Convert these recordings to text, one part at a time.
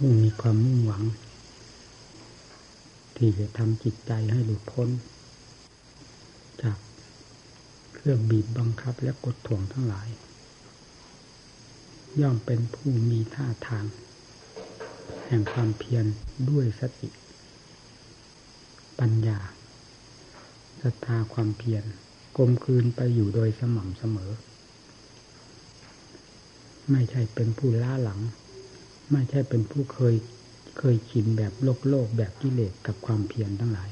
ผู้มีความมุ่งหวัง ที่จะทำจิตใจให้หลุดพ้น จากเครื่องบีบบังคับและกดถ่วงทั้งหลาย ย่อมเป็นผู้มีท่าทาง แห่งความเพียรด้วยสติ ปัญญาศรัทธาความเพียรกลมคืนไปอยู่โดยสม่ำเสมอ ไม่ใช่เป็นผู้ล้าหลัง ไม่ใช่เป็นผู้เคยเคยชินแบบโลกโลกแบบกิเลสกับความเพียรทั้งหลาย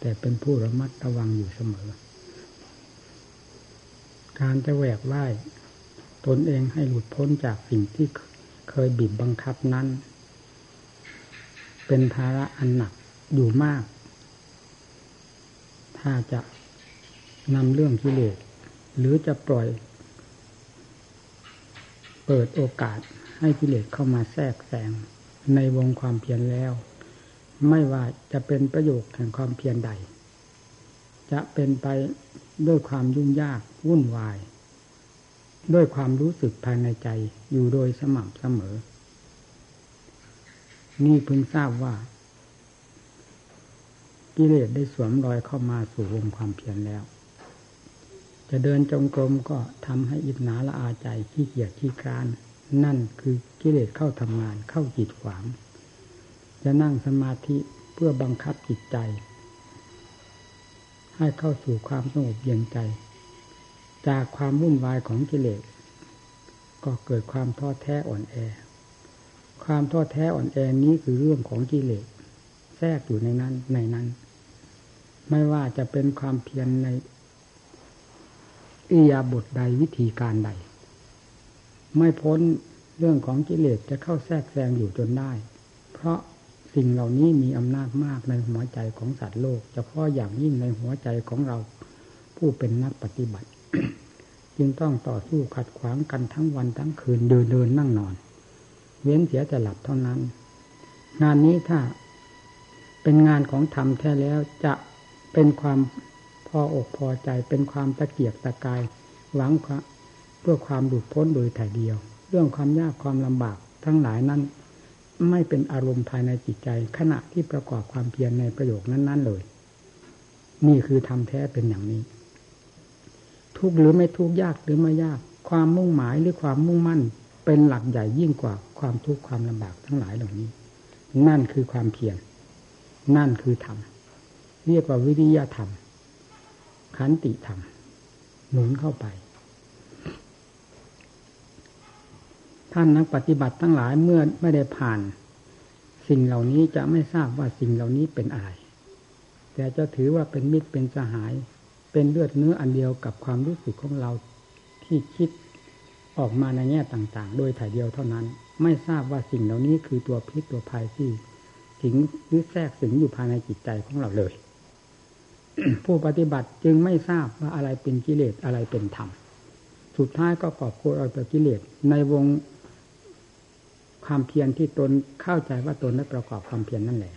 แต่เป็นผู้ระมัดระวังอยู่เสมอ การจะแหวกว่ายตนเองให้หลุดพ้นจากสิ่งที่เคยบีบบังคับนั้น เป็นภาระอันหนักอยู่มาก ถ้าจะนำเรื่องกิเลสหรือจะปล่อย เปิดโอกาสให้กิเลสเข้ามาแทรกแซงในวงความเพียรแล้ว ไม่ว่าจะเป็นประโยชน์แห่งความเพียรใด จะเป็นไปด้วยความยุ่งยากวุ่นวาย ด้วยความรู้สึกภายในใจอยู่โดยสม่ำเสมอ นี่พึงทราบว่า กิเลสได้สวมรอยเข้ามาสู่วงความเพียรแล้ว จะเดินจงกรมก็ทำให้อิจนาละอาใจขี้เกียจขี้คร้าน นั่นคือกิเลสเข้าทำงานเข้าจิตขวาง จะนั่งสมาธิเพื่อบังคับจิตใจ ให้เข้าสู่ความสงบเย็นใจ จากความวุ่นวายของกิเลสก็เกิดความท้อแท้อ่อนแอ ความท้อแท้อ่อนแอนี้คือเรื่องของกิเลสแทรกอยู่ในนั้นในนั้น ไม่ว่าจะเป็นความเพียรใน อิยาบทใดวิธีการใด ไม่พ้นเรื่องของกิเลสจะเข้าแทรกแซงอยู่จนได้ เพราะสิ่งเหล่านี้มีอำนาจมากในหัวใจของสัตว์โลกเฉพาะอย่างยิ่งในหัวใจของเราผู้เป็นนักปฏิบัติ จึงต้องต่อสู้ขัดขวางกันทั้งวันทั้งคืนเดินเดินนั่งนอน เว้นเสียแต่หลับเท่านั้น งานนี้ถ้าเป็นงานของธรรมแท้แล้วจะเป็นความ พออกพอใจเป็นความตะเกียกตะกายหวังเพื่อความหลุดพ้นโดยถ่ายเดียว เรื่องความยากความลำบากทั้งหลายนั้น ไม่เป็นอารมณ์ภายในจิตใจ ขณะที่ประกอบความเพียรในประโยคนั้น ๆ เลย นี่คือทำแท้เป็นอย่างนี้ ทุกหรือไม่ทุกยากหรือไม่ยาก ความมุ่งหมายหรือความมุ่งมั่น เป็นหลักใหญ่ยิ่งกว่าความทุกข์ความลำบากทั้งหลายเหล่านี้ นั่นคือความเพียรนั่นคือธรรมเรียกว่าวิริยะธรรม ขันติธรรม หนุนเข้าไป ท่านนักปฏิบัติทั้งหลายเมื่อไม่ได้ผ่าน สิ่งเหล่านี้จะไม่ทราบว่าสิ่งเหล่านี้เป็นอะไร แต่จะถือว่าเป็นมิตรเป็นสหาย เป็นเลือดเนื้ออันเดียวกับความรู้สึกของเราที่คิดออกมาในแง่ต่างๆ โดยถ่ายเดียวเท่านั้น ไม่ทราบว่าสิ่งเหล่านี้คือตัวพิษตัวภัยที่สิงหรือแทรกสิงอยู่ภายในจิตใจของเราเลย ผู้ปฏิบัติจึงไม่ทราบว่าอะไรเป็นกิเลสอะไรเป็นธรรม สุดท้ายก็กอบโกยเอาแต่กิเลสในวงความเพียรที่ตนเข้าใจว่าตนได้ประกอบความเพียรนั่นแหละ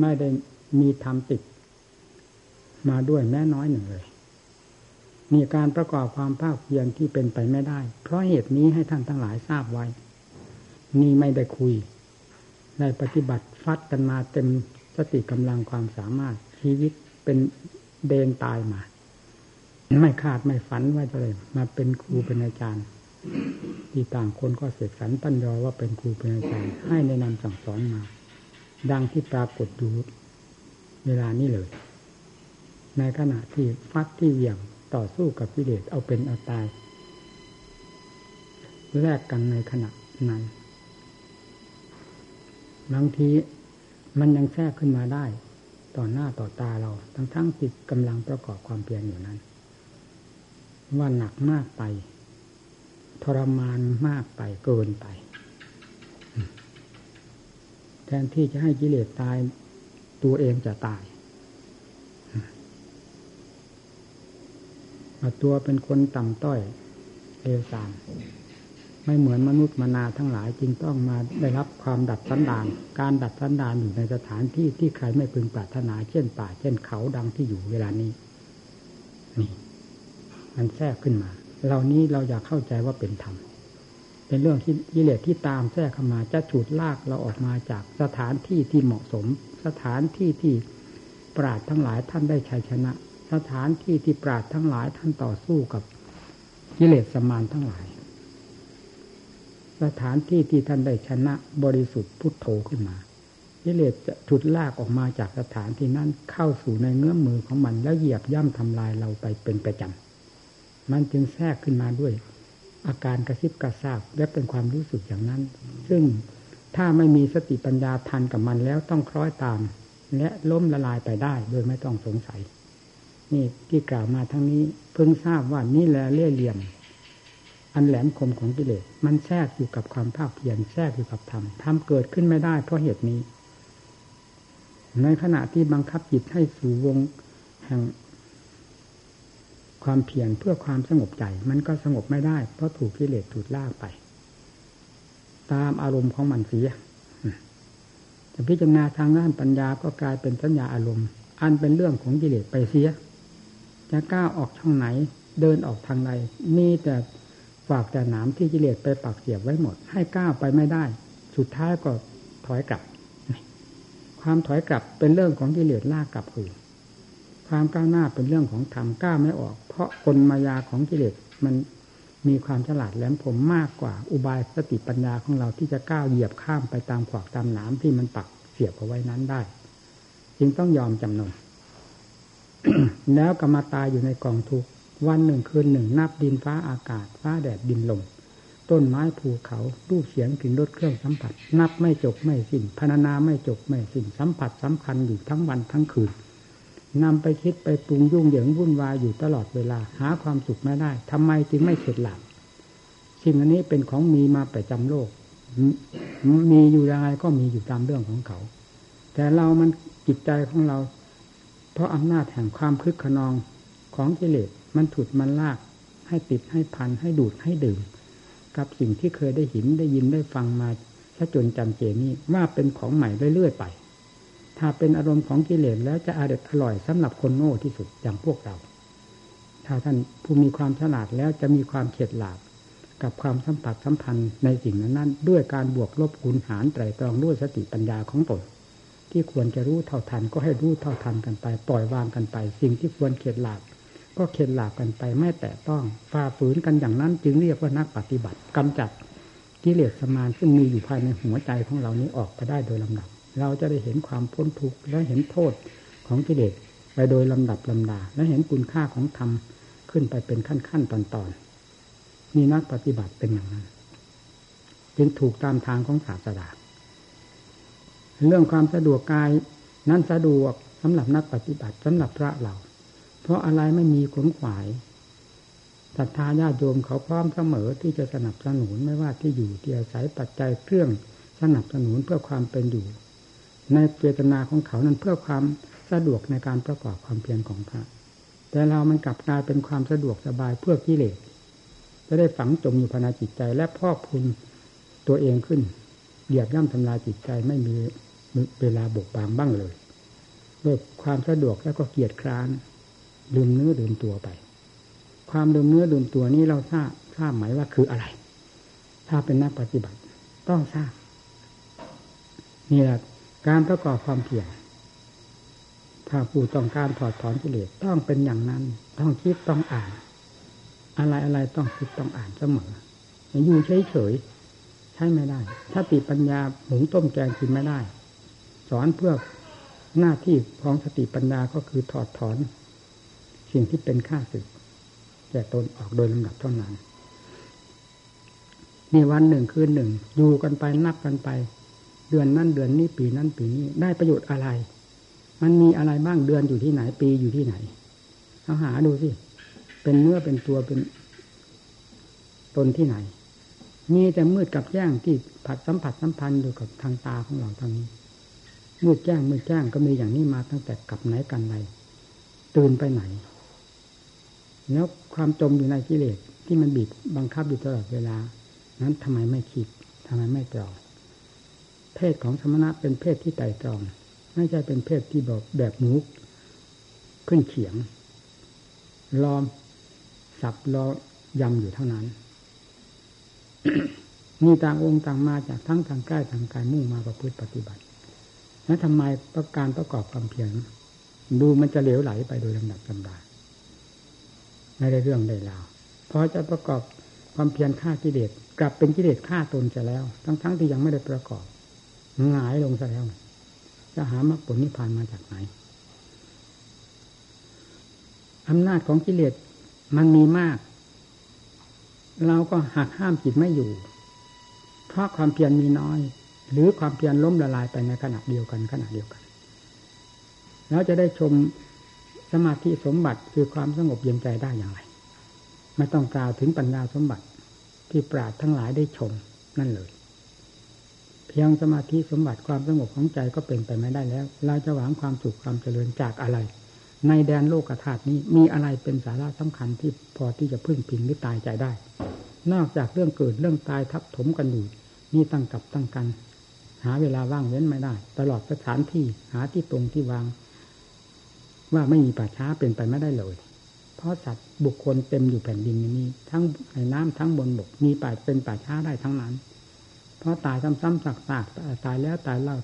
ไม่ได้มีธรรมติด มาด้วยแม้น้อยหนึ่งเลยมีการประกอบความภาคเพียรที่เป็นไปไม่ได้ เพราะเหตุนี้ให้ท่านทั้งหลายทราบไว้ นี่ไม่ได้คุยได้ปฏิบัติฟัดกันมาเต็มสติกำลังความสามารถชีวิต เป็นเดนตายมา ไม่คาดไม่ฝันว่าจะเลยมาเป็นครูเป็นอาจารย์ ที่ต่างคนก็เสกสรรปัญญาว่าเป็นครูเป็นอาจารย์ ให้แนะนำสั่งสอนมา ดังที่ปรากฏอยู่เวลานี้เลย ในขณะที่ฟัดที่เหวี่ยงต่อสู้กับกิเลสเอาเป็นเอาตายแลกกันในขณะนั้นบางทีมันยังแทรกขึ้นมาได้ ต่อหน้าต่อตาเรา ทั้งทั้งจิตกำลังประกอบความเพียรอยู่นั้น ว่าหนักมากไป ทรมานมากไปเกินไป แทนที่จะให้กิเลสตายตัวเองจะตายตัวเป็นคนต่ำต้อยเลวทราม ไม่เหมือนมนุษย์มนาทั้งหลายจึงต้องมาได้รับความดัดสันดาน การดัดสันดานอยู่ในสถานที่ที่ใครไม่พึงปรารถนาเช่นป่า เช่นเขาดังที่อยู่เวลานี้นี่มันแทรกขึ้นมาเหล่านี้เราอยากเข้าใจว่าเป็นธรรมเป็นเรื่องที่กิเลสที่ตามแทรกเข้ามาจะฉุดลากเราออกมาจากสถานที่ที่เหมาะสม สถานที่ที่ปราดทั้งหลายท่านได้ชัยชนะ สถานที่ที่ปราดทั้งหลายท่านต่อสู้กับกิเลสสมานทั้งหลาย สถานที่ที่ท่านได้ชนะบริสุทธิ์พุทโธขึ้นมากิเลสจะฉุดลากออกมาจากสถานที่นั้นเข้าสู่ในเงื้อมมือของมัน แล้วเหยียบย่ำทำลายเราไปเป็นประจำมันจึงแทรกขึ้นมาด้วย อาการกระซิบกระซาบและเป็นความรู้สึกอย่างนั้น ซึ่งถ้าไม่มีสติปัญญาทันกับมันแล้วต้องคล้อยตาม และล้มละลายไปได้โดยไม่ต้องสงสัย นี่ที่กล่าวมาทั้งนี้ เพิ่งทราบว่านี่แหละเล่เหลี่ยม อันแหลมคมของกิเลสมันแทรกอยู่กับความภาคเพียรแทรกอยู่กับธรรมธรรมเกิดขึ้นไม่ได้เพราะเหตุนี้ ในขณะที่บังคับจิตให้สู่วงแห่งความเพียรเพื่อความสงบใจ มันก็สงบไม่ได้ เพราะถูกกิเลสถูกล่าไป ตามอารมณ์ของมันเสียจะพิจารณาทางด้านปัญญาก็กลายเป็นสัญญาอารมณ์ อันเป็นเรื่องของกิเลสไปเสีย จะก้าวออกช่องไหน เดินออกทางใดมีแต่ ฝากแต่หนามที่กิเลสไปปักเสียบไว้หมด ให้ก้าวไปไม่ได้ สุดท้ายก็ถอยกลับ ความถอยกลับเป็นเรื่องของกิเลสลากกลับคือความก้าวหน้าเป็นเรื่องของธรรมก้าวไม่ออก เพราะกลมายาของกิเลสมันมีความฉลาดแหลมคมมากกว่าอุบายสติปัญญาของเราที่จะก้าวเหยียบข้ามไปตามขวากตามหนามที่มันปักเสียบเอาไว้นั้นได้ จึงต้องยอมจำนนแล้วก็มาตายอยู่ในกองทุก วันหนึ่งคืนหนึ่ง นับดินฟ้าอากาศ ฟ้าแดดดินลมต้นไม้ภูเขารูปเสียงกลิ่นรสเครื่องสัมผัส นับไม่จบไม่สิ้นพรรณนาไม่จบไม่สิ้นสัมผัสสำคัญอยู่ทั้งวันทั้งคืนนำไปคิดไปปรุงยุ่งเหยิงวุ่นวายอยู่ตลอดเวลาหาความสุขไม่ได้ทำไมจึงไม่เข็ดหลับสิ่งอันนี้เป็นของมีมาประจำโลก มีอยู่ยังไงก็มีอยู่ตามเรื่องของเขา แต่เรามันจิตใจของเรา เพราะอำนาจแห่งความคึกขนองของกิเลส มันถุดมันลาก ให้ติดให้พันให้ดูดให้ดื่ม กับสิ่งที่เคยได้เห็นได้ยินได้ฟังมาถ้าจนจำเจนี้ว่าเป็นของใหม่เรื่อยๆไป ถ้าเป็นอารมณ์ของกิเลสแล้วจะอร่อยอร่อยสำหรับคนโง่ที่สุดอย่างพวกเรา ถ้าท่านผู้มีความฉลาดแล้วจะมีความเข็ดหลาบกับความสัมผัสสัมพันธ์ในสิ่งนั้นด้วยการบวกลบคูณหารไตรตรองด้วยสติปัญญาของตนที่ควรจะรู้เท่าทันก็ให้รู้เท่าทันกันไป ปล่อยวางกันไป สิ่งที่ควรเข็ดหลาบ ก็เข็นหลาบกันไปไม่แตะต้องฝ่าฝืนกันอย่างนั้น จึงเรียกว่านักปฏิบัติกำจัดกิเลสสมานซึ่งมีอยู่ภายในหัวใจของเรานี้ออกไปได้โดยลำดับ เราจะได้เห็นความพ้นทุกข์และเห็นโทษของกิเลสไปโดยลำดับลำดา และเห็นคุณค่าของธรรมขึ้นไปเป็นขั้นขั้นตอนตอนมีนักปฏิบัติเป็นอย่างนั้น จึงถูกตามทางของศาสดาเรื่องความสะดวกกายนั้นสะดวกสำหรับนักปฏิบัติสำหรับพระเรา เพราะอะไรไม่มีขนขวายศรัทธาญาติโยมเขาพร้อมเสมอที่จะสนับสนุนไม่ว่าที่อยู่ที่อาศัยปัจจัยเครื่องสนับสนุนเพื่อความเป็นอยู่ ในเจตนาของเขานั้นเพื่อความสะดวกในการประกอบความเพียรของพระแต่เรามันกลับกลายเป็นความสะดวกสบายเพื่อกิเลสจะได้ฝังจมอยู่ภายในจิตใจและพอกพุนตัวเองขึ้นเหยียบย่ำทำลายจิตใจไม่มีเวลาบกบางบ้างเลยด้วยความสะดวกแล้วก็เกียดคร้าน ลืมเนื้อลืมตัวไป ความลืมเนื้อลืมตัวนี้เราทราบทราบไหมว่าคืออะไร ถ้าเป็นนักปฏิบัติ ต้องทราบนี่แหละการประกอบความเพียรถ้าผู้ต้องการถอดถอนกิเลสต้องเป็นอย่างนั้น ต้องคิดต้องอ่าน อะไรอะไรต้องคิดต้องอ่านเสมออยู่เฉยเฉยใช้ไม่ได้ ถ้าติปัญญาหุงต้มแกงกินไม่ได้ สอนเพื่อหน้าที่ของสติปัญญาก็คือถอดถอน สิ่งที่เป็นค่าศึกแก่ตนออกโดยลำดับเท่านั้นนี่วันหนึ่งคืนหนึ่งอยู่กันไปนับกันไป เดือนนั้นเดือนนี้ปีนั้นปีนี้ได้ประโยชน์อะไร มันมีอะไรบ้างเดือนอยู่ที่ไหนปีอยู่ที่ไหนเอาหาดูสิเป็นเนื้อเป็นตัวเป็นตนที่ไหน มีแต่มืดกับแจ้งที่ผัดสัมผัสสัมพันธ์อยู่กับทางตาของเราทางนี้ มืดแจ้งมืดแจ้งก็มีอย่างนี้มาตั้งแต่กับไหนกันใดตื่นไปไหน แล้วความจมอยู่ในกิเลสที่มันบีบบังคับอยู่ตลอดเวลา นั้นทำไมไม่คิดทำไมไม่ตรองเพศของสมณะเป็นเพศที่ไต่ตรอง ไม่ใช่เป็นเพศที่บอกแบบหมูขึ้นเขียงล้อมสับล้อยำอยู่เท่านั้นมีต่างองค์ต่างมาจากทั้งทางใกล้ทางไกลมุ่งมาประพฤติปฏิบัติ แล้วทำไมประการประกอบความเพียรดูมันจะเหลวไหลไปโดยลำดับลำดา ไม่ได้เรื่องได้ราวพอจะประกอบความเพียรฆ่ากิเลสกลับเป็นกิเลสฆ่าตนจะแล้ว ทั้งๆทที่ยังไม่ได้ประกอบหงายลงซะแล้วจะหามรรคผลนิพพานมาจากไหนอำนาจของกิเลสมันมีมาก เราก็หักห้ามจิตไม่อยู่ เพราะความเพียรมีน้อย หรือความเพียรล้มละลายไปในขณะเดียวกันขณะเดียวกัน แล้วจะได้ชม สมาธิสมบัติคือความสงบเย็นใจได้อย่างไร ไม่ต้องกล่าวถึงปัญญาสมบัติที่ปราดทั้งหลายได้ชมนั่นเลย เพียงสมาธิสมบัติความสงบของใจก็เป็นไปไม่ได้แล้ว เราจะหวังความสุขความเจริญจากอะไร ในแดนโลกธาตุนี้มีอะไรเป็นสาระสำคัญที่พอที่จะพึ่งพิงหรือตายใจได้ นอกจากเรื่องเกิดเรื่องตายทับถมกันอยู่นี่ตั้งกับตั้งกัน หาเวลาว่างเว้นไม่ได้ ตลอดสถานที่หาที่ตรงที่วาง ว่าไม่มีป่าช้าเป็นไปไม่ได้เลย เพราะสัตว์บุคคลเต็มอยู่แผ่นดินนี้ ทั้งในน้ำทั้งบนบกมีป่าเป็นป่าช้าได้ทั้งนั้น เพราะตายซ้ำๆซากๆตายแล้วตายเล่า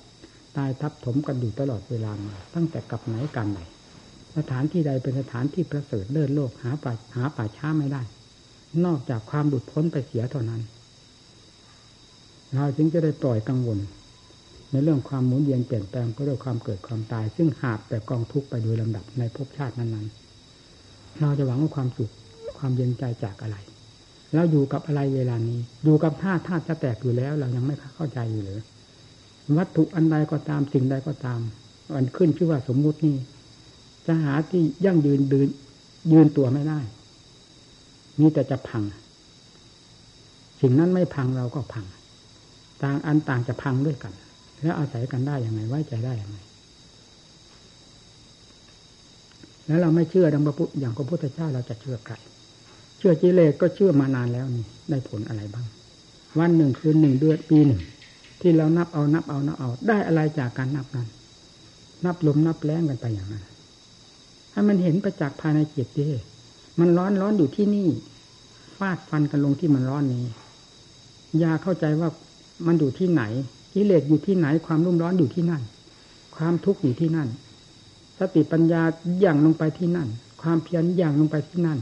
ตายทับถมกันอยู่ตลอดเวลามาตั้งแต่กับไหนกันไหนสถานที่ใดเป็นสถานที่ประเสริฐเลิศโลกหาป่าหาป่าช้าไม่ได้ นอกจากความบุดพ้นไปเสียเท่านั้น เราจึงจะได้ปล่อยกังวล ในเรื่องความหมุนเวียนเปลี่ยนแปลงก็ด้วยความเกิดความตาย ซึ่งหาบแต่กองทุกข์ไปโดยลำดับในภพชาตินั้นๆ เราจะหวังว่าความสุขความเย็นใจจากอะไรเราอยู่กับอะไรเวลานี้ อยู่กับธาตุธาตุจะแตกอยู่แล้ว เรายังไม่เข้าใจอยู่เลยวัตถุอันใดก็ตามสิ่งใดก็ตามอันขึ้นชื่อว่าสมมุตินี่จะหาที่ยั่งยืนดืนยืนตัวไม่ได้มีแต่จะพัง สิ่งนั้นไม่พังเราก็พัง ต่างอันต่างจะพังด้วยกัน แล้วอาศัยกันได้อย่างไรไว้ใจได้อย่างไรแล้วเราไม่เชื่อดังพระพุทธอย่างพระพุทธเจ้าเราจะเชื่อใครเชื่อจิเลสก็เชื่อมานานแล้วนี่ได้ผลอะไรบ้าง วันหนึ่งคืนหนึ่งเดือนปีหนึ่งที่เรานับเอานับเอานับเอา ได้อะไรจากการนับนั้น นับลมนับแรงกันไปอย่างนั้นให้มันเห็นประจักษ์ภายในจิตดิมันร้อนร้อนอยู่ที่นี่ฟาดฟันกันลงที่มันร้อนนี้อย่าเข้าใจว่ามันอยู่ที่ไหน กิเลสอยู่ที่ไหนความรุ่มร้อนอยู่ที่นั่น ความทุกข์อยู่ที่นั่น สติปัญญาอย่างลงไปที่นั่น ความเพียรอย่างลงไปที่นั่น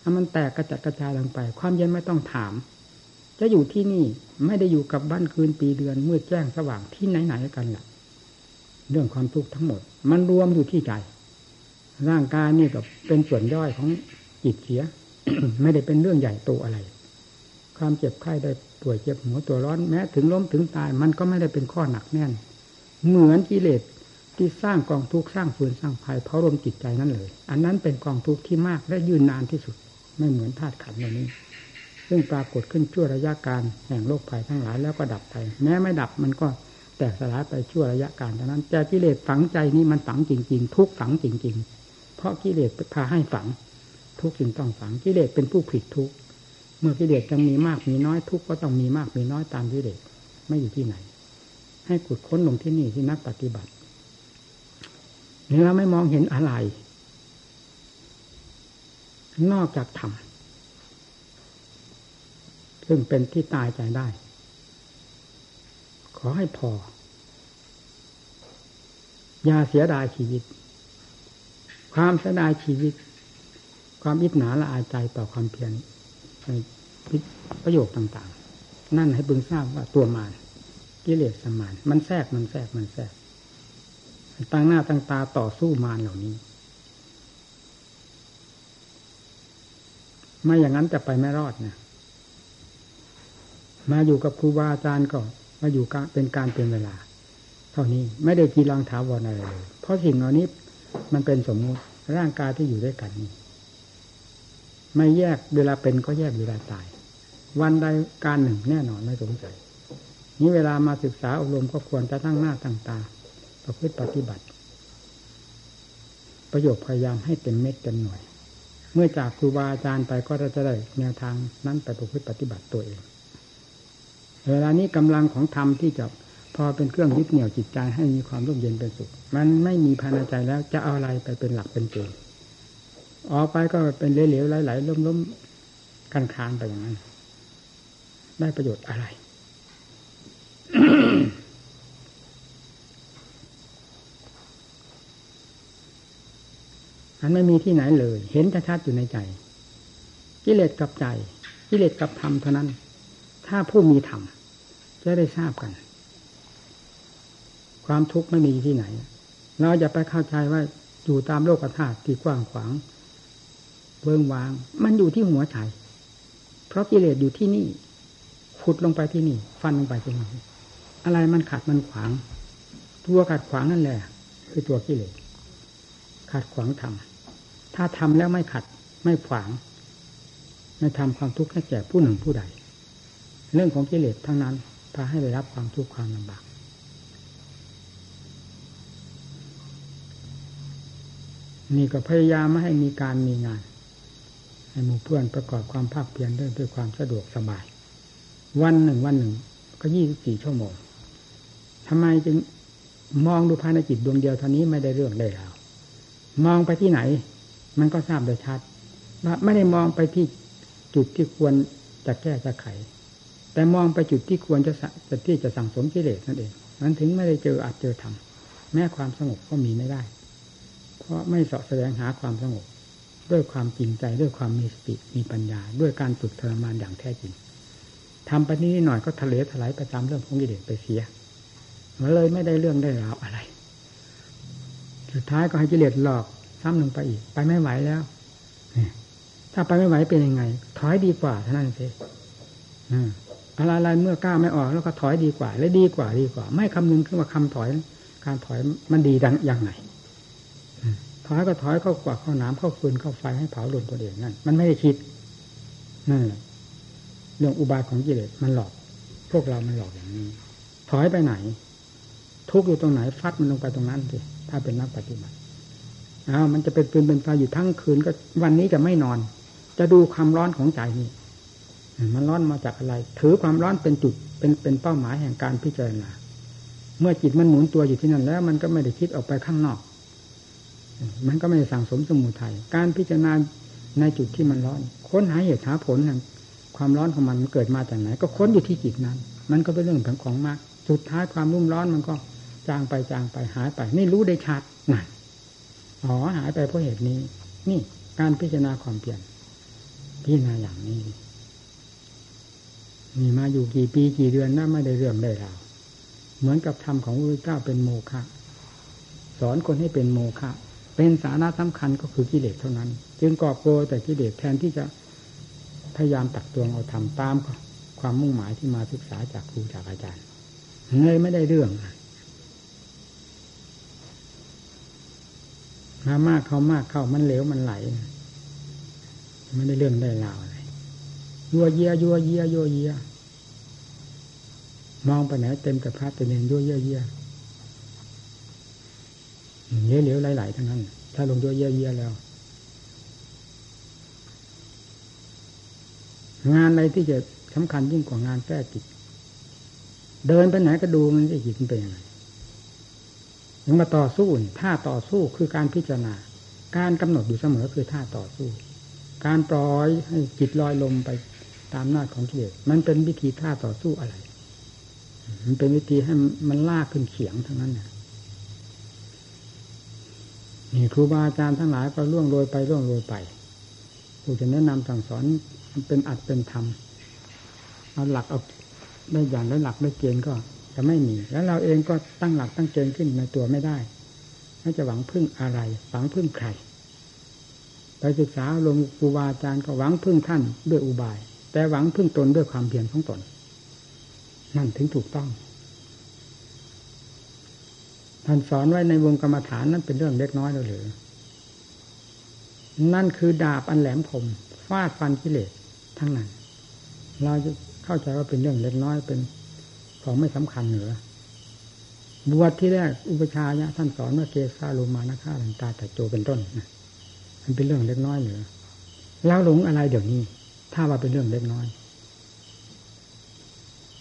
ถ้ามันแตกกระจัดกระจายลงไป ความเย็นไม่ต้องถาม จะอยู่ที่นี่ไม่ได้อยู่กับบ้านคืนปีเดือนเมืดแจ้งสว่างที่ไหนๆกันล่ะ เรื่องความทุกข์ทั้งหมด มันรวมอยู่ที่ใจ ร่างกายนี่ก็เป็นส่วนย่อยของจิตเสีย ไม่ได้เป็นเรื่องใหญ่โตอะไร ความเจ็บไข้ได้ ป่วยเจ็บหัวตัวร้อนแม้ถึงล้มถึงตาย มันก็ไม่ได้เป็นข้อหนักแน่น เหมือนกิเลสที่สร้างกองทุกข์สร้างฟืนสร้างภัยเผารมจิตใจนั่นเลย อันนั้นเป็นกองทุกข์ที่มากและยืนนานที่สุด ไม่เหมือนธาตุขันธ์นี้ ซึ่งปรากฏขึ้นชั่วระยะการแห่งโลกภัยทั้งหลายแล้วก็ดับไป แม้ไม่ดับมันก็แตกสลายไปชั่วระยะการเท่านั้นแต่กิเลสฝังใจนี้มันฝังจริง ๆ ทุกฝังจริง ๆ เพราะกิเลสพาให้ฝัง ทุกสิ่งต้องฝังกิเลสเป็นผู้ผิดทุกเมื่อกิเลสจะมีมากมีน้อยทุกก็ต้องมีมากมีน้อยตามกิเลสไม่อยู่ที่ไหน ให้ขุดค้นลงที่นี่ที่นักปฏิบัตินี่เราไม่มองเห็นอะไร นอกจากธรรมซึ่งเป็นที่ตายใจได้ ขอให้พอ อย่าเสียดายชีวิต ความเสียดายชีวิต ความอิจฉาละอายใจต่อความเพียร ในประโยคต่างๆ นั่นให้บึงทราบว่าตัวมารกิเลสสมาน มันแทรกมันแทรกมันแทรกตั้งหน้าตั้งตาต่อสู้มารเหล่านี้ ไม่อย่างนั้นจะไปไม่รอดนะมาอยู่กับครูบาอาจารย์ก็มาอยู่เป็นการเป็นเวลา เท่านี้ไม่ได้กีรังถาวรอะไรเลยเพราะสิ่งเหล่านี้มันเป็นสมมุติร่างกายที่อยู่ด้วยกันนี้ ไม่แยกเวลาเป็นก็แยกเวลาตาย วันใดการหนึ่งแน่นอนไม่สงสัยนี้เวลามาศึกษาอบรมก็ควรจะตั้งหน้าตั้งตา ประพฤติปฏิบัติ ประโยชน์พยายามให้เต็มเม็ดเต็มหน่วย เมื่อจากครูบาอาจารย์ไปก็จะได้แนวทางนั้นไปประพฤติปฏิบัติตัวเอง เวลานี้กำลังของธรรมที่จะพอเป็นเครื่องยึดเหนี่ยวจิตใจให้มีความร่มเย็นเป็นสุข มันไม่มีภายในใจแล้วจะเอาอะไรไปเป็นหลักเป็นเกณฑ์ ออกไปก็เป็นเหลวๆไหลๆล้มๆกันคานไปอย่างนั้นได้ประโยชน์อะไร อันไม่มีที่ไหนเลย เห็นชัดๆอยู่ในใจ กิเลสกับใจ กิเลสกับธรรมเท่านั้น ถ้าผู้มีธรรมจะได้ทราบกัน ความทุกข์ไม่มีที่ไหน เราจะไปเข้าใจว่าอยู่ตามโลกธาตุที่กว้างขวาง เบิงวาง มันอยู่ที่หัวใจ เพราะกิเลสอยู่ที่นี่ ขุดลงไปที่นี่ ฟันลงไปที่นี่อะไรมันขัดมันขวาง ตัวขัดขวางนั่นแหละ คือตัวกิเลสขัดขวางทำถ้าทำแล้วไม่ขัดไม่ขวางไม่ทำความทุกข์ให้แก่ผู้หนึ่งผู้ใด เรื่องของกิเลสทั้งนั้นพาให้ได้รับความทุกข์ความลำบากนี่ก็พยายามไม่ให้มีการมีงาน ให้หมู่เพื่อนประกอบความภาคเพียรด้วยด้วยความสะดวกสบาย วันหนึ่งวันหนึ่ง ก็ยี่สิบสี่ชั่วโมงทำไมจึงมองดูภายในจิตดวงเดียวเท่านี้ไม่ได้เรื่องได้ราวมองไปที่ไหน มันก็ทราบโดยชัดว่าไม่ได้มองไปที่จุดที่ควรจะแก้จะไข แต่มองไปจุดที่ควรจะจะที่จะสั่งสมกิเลสนั่นเองนั้นถึงไม่ได้เจออาจเจอธรรมแม้ความสงบก็มีไม่ได้ เพราะไม่สาะแสดงหาความสงบ ด้วยความจริงใจด้วยความมีสติมีปัญญา ด้วยการฝึกทรมานอย่างแท้จริงทำไปนี้หน่อยก็ทะเลถลายไปตามเรื่องของกิเลสไปเสียมันเลยไม่ได้เรื่องได้ราวอะไร สุดท้ายก็ให้กิเลสหลอกซ้ำลงไปอีก ไปไม่ไหวแล้วถ้าไปไม่ไหวเป็นยังไง ถอยดีกว่าเท่านั้นสิอะไรอะไรเมื่อกล้าไม่ออก แล้วก็ถอยดีกว่า และดีกว่าดีกว่า ไม่คำนึงขึ้นว่าคำถอย การถอยมันดีดังอย่างไง ถอยก็ถอยเข้ากว่าเข้าน้ำเข้าฟืนเข้าไฟให้เผาลนตัวเองนั่นมันไม่ได้คิดนั่นแหละเรื่องอุบายของกิเลสมันหลอก พวกเรามันหลอกอย่างนี้ ถอยไปไหน ทุกอยู่ตรงไหนฟัดมันลงไปตรงนั้นสิถ้าเป็นนักปฏิบัติอ้าวมันจะเป็นปืนเป็นไฟอยู่ทั้งคืนก็วันนี้จะไม่นอน จะดูความร้อนของใจนี่มันร้อนมาจากอะไร ถือความร้อนเป็นจุดเป็นเป็นเป้าหมายแห่งการพิจารณาเมื่อจิตมันหมุนตัวอยู่ที่นั่นแล้ว มันก็ไม่ได้คิดออกไปข้างนอก มันก็ไม่ได้สั่งสมสมุทัยการพิจารณาในจุดที่มันร้อน ค้นหาเหตุหาผลแห่งความร้อนของมันมันเกิดมาจากไหน ก็ค้นอยู่ที่จิตนั้น มันก็เป็นเรื่องของของมาก สุดท้ายความรุ่มร้อนมันก็จางไปจางไปหายไป นี่รู้ได้ชัดนั่นอ๋อหายไปเพราะเหตุนี้ นี่การพิจารณาความเปลี่ยน พิจารณาอย่างนี้มีมาอยู่กี่ปีกี่เดือนน่าไม่ได้เรื่องได้ราวเหมือนกับธรรมของพระเจ้าเป็นโมฆะสอนคนให้เป็นโมฆะ เป็นสาระสำคัญก็คือกิเลสเท่านั้น จึงกอบโกยแต่กิเลสแทนที่จะพยายามตักตวงเอาทำตามความมุ่งหมายที่มาศึกษาจากครูจากอาจารย์เลยไม่ได้เรื่องมามากเข้ามากเข้ามันเหลวมันไหลไม่ได้เรื่องได้ราวอะไรยัวเยียยัวเยียยัวเยียมองไปไหนเต็มกับพระเต็มเนยัวเยียเยีย เหลวเหลวไหลๆทั้งนั้น ถ้าลงยัวเยียเยียแล้ว งานอะไรที่จะสำคัญยิ่งกว่างานแก้จิต เดินไปไหนก็ดูมันจะจิตมันเป็นยังไงยังมาต่อสู้ท่าต่อสู้คือการพิจารณา การกำหนดอยู่เสมอคือท่าต่อสู้ การปล่อยให้จิตลอยลมไปตามหน้าของกิเลสมันเป็นวิธีท่าต่อสู้อะไร มันเป็นวิธีให้มันลากขึ้นเขียงทั้งนั้นนะ นี่ครูบาอาจารย์ทั้งหลายก็ล่วงโรยไปล่วงโรยไปผู้จะแนะนำสั่งสอนมันเป็นอัดเป็นธรรมเอาหลักเอาได้อย่างได้หลักได้เกณฑ์ก็จะไม่มี แล้วเราเองก็ตั้งหลักตั้งเกณฑ์ขึ้นในตัวไม่ได้ไม่จะหวังพึ่งอะไร หวังพึ่งใครไปศึกษาลงครูบาอาจารย์ก็หวังพึ่งท่านด้วยอุบาย แต่หวังพึ่งตนด้วยความเพียรของตน นั่นถึงถูกต้อง ท่านสอนไว้ในวงกรรมฐานนั้นเป็นเรื่องเล็กน้อยหรือนั่นคือดาบอันแหลมคมฟาดฟันกิเลสทั้งนั้น เราจะเข้าใจว่าเป็นเรื่องเล็กน้อยเป็นของไม่สำคัญเหนือ บวชที่แรกอุปชายะท่านสอนว่าเกสาโลมานะฆาลันตาแต่โจเป็นต้นนะมันเป็นเรื่องเล็กน้อยเหนือแล้วหลงอะไรเดี๋ยวนี้ ถ้าว่าเป็นเรื่องเล็กน้อย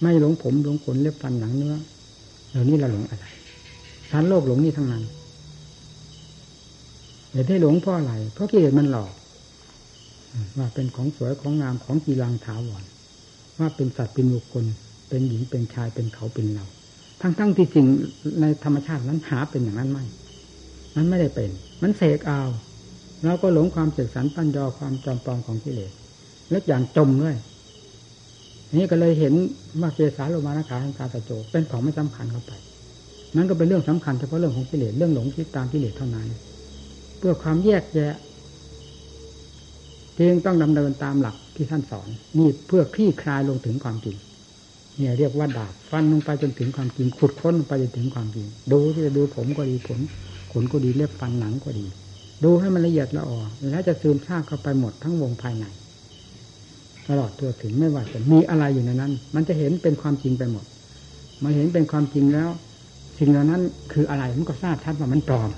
ไม่หลงผมหลงขนเล็บฟันหนังเนื้อเดี๋ยวนี้เราหลงอะไร ทันโลกหลงนี่ทั้งนั้นเหตุที่หลงเพราะอะไร เพราะกิเลสมันหลอก ว่าเป็นของสวยของงามของกีรังถาวรว่าเป็นสัตว์เป็นบุคคล เป็นหญิงเป็นชายเป็นเขาเป็นเรา ทั้งๆทที่จริงในธรรมชาตินั้นหาเป็นอย่างนั้นไม่ มันไม่ได้เป็น มันเสกเอาเราก็หลงความเสกสรรปัญญาความจอมปลอมของกิเลสและอย่างจมด้วยนี่ก็เลยเห็นว่าเกสาโลมานาขาทังกาตะโจเป็นของไม่สำคัญเข้าไป นั่นก็เป็นเรื่องสำคัญเฉพาะเรื่องของกิเลสเรื่องหลงคิดตามกิเลสเท่านั้น เพื่อความแยกแยะจึงต้องดำเนินตามหลักที่ท่านสอน นี่เพื่อคลี่คลายลงถึงความจริงเนี่ยเรียกว่าดาบฟันลงไปจนถึงความจริงขุดค้นลงไปจนถึงความจริง ดูที่จะดูผมก็ดีผลขนก็ดีเล็บฟันหนังก็ดี ดูให้มันละเอียดละออแล้วจะซึมซาบเข้าไปหมดทั้งวงภายในตลอดตัวถึงไม่ว่าจะมีอะไรอยู่ในนั้น มันจะเห็นเป็นความจริงไปหมดมาเห็นเป็นความจริงแล้ว สิ่งเหล่านั้นคืออะไรมันก็ทราบชัดว่ามันปลอม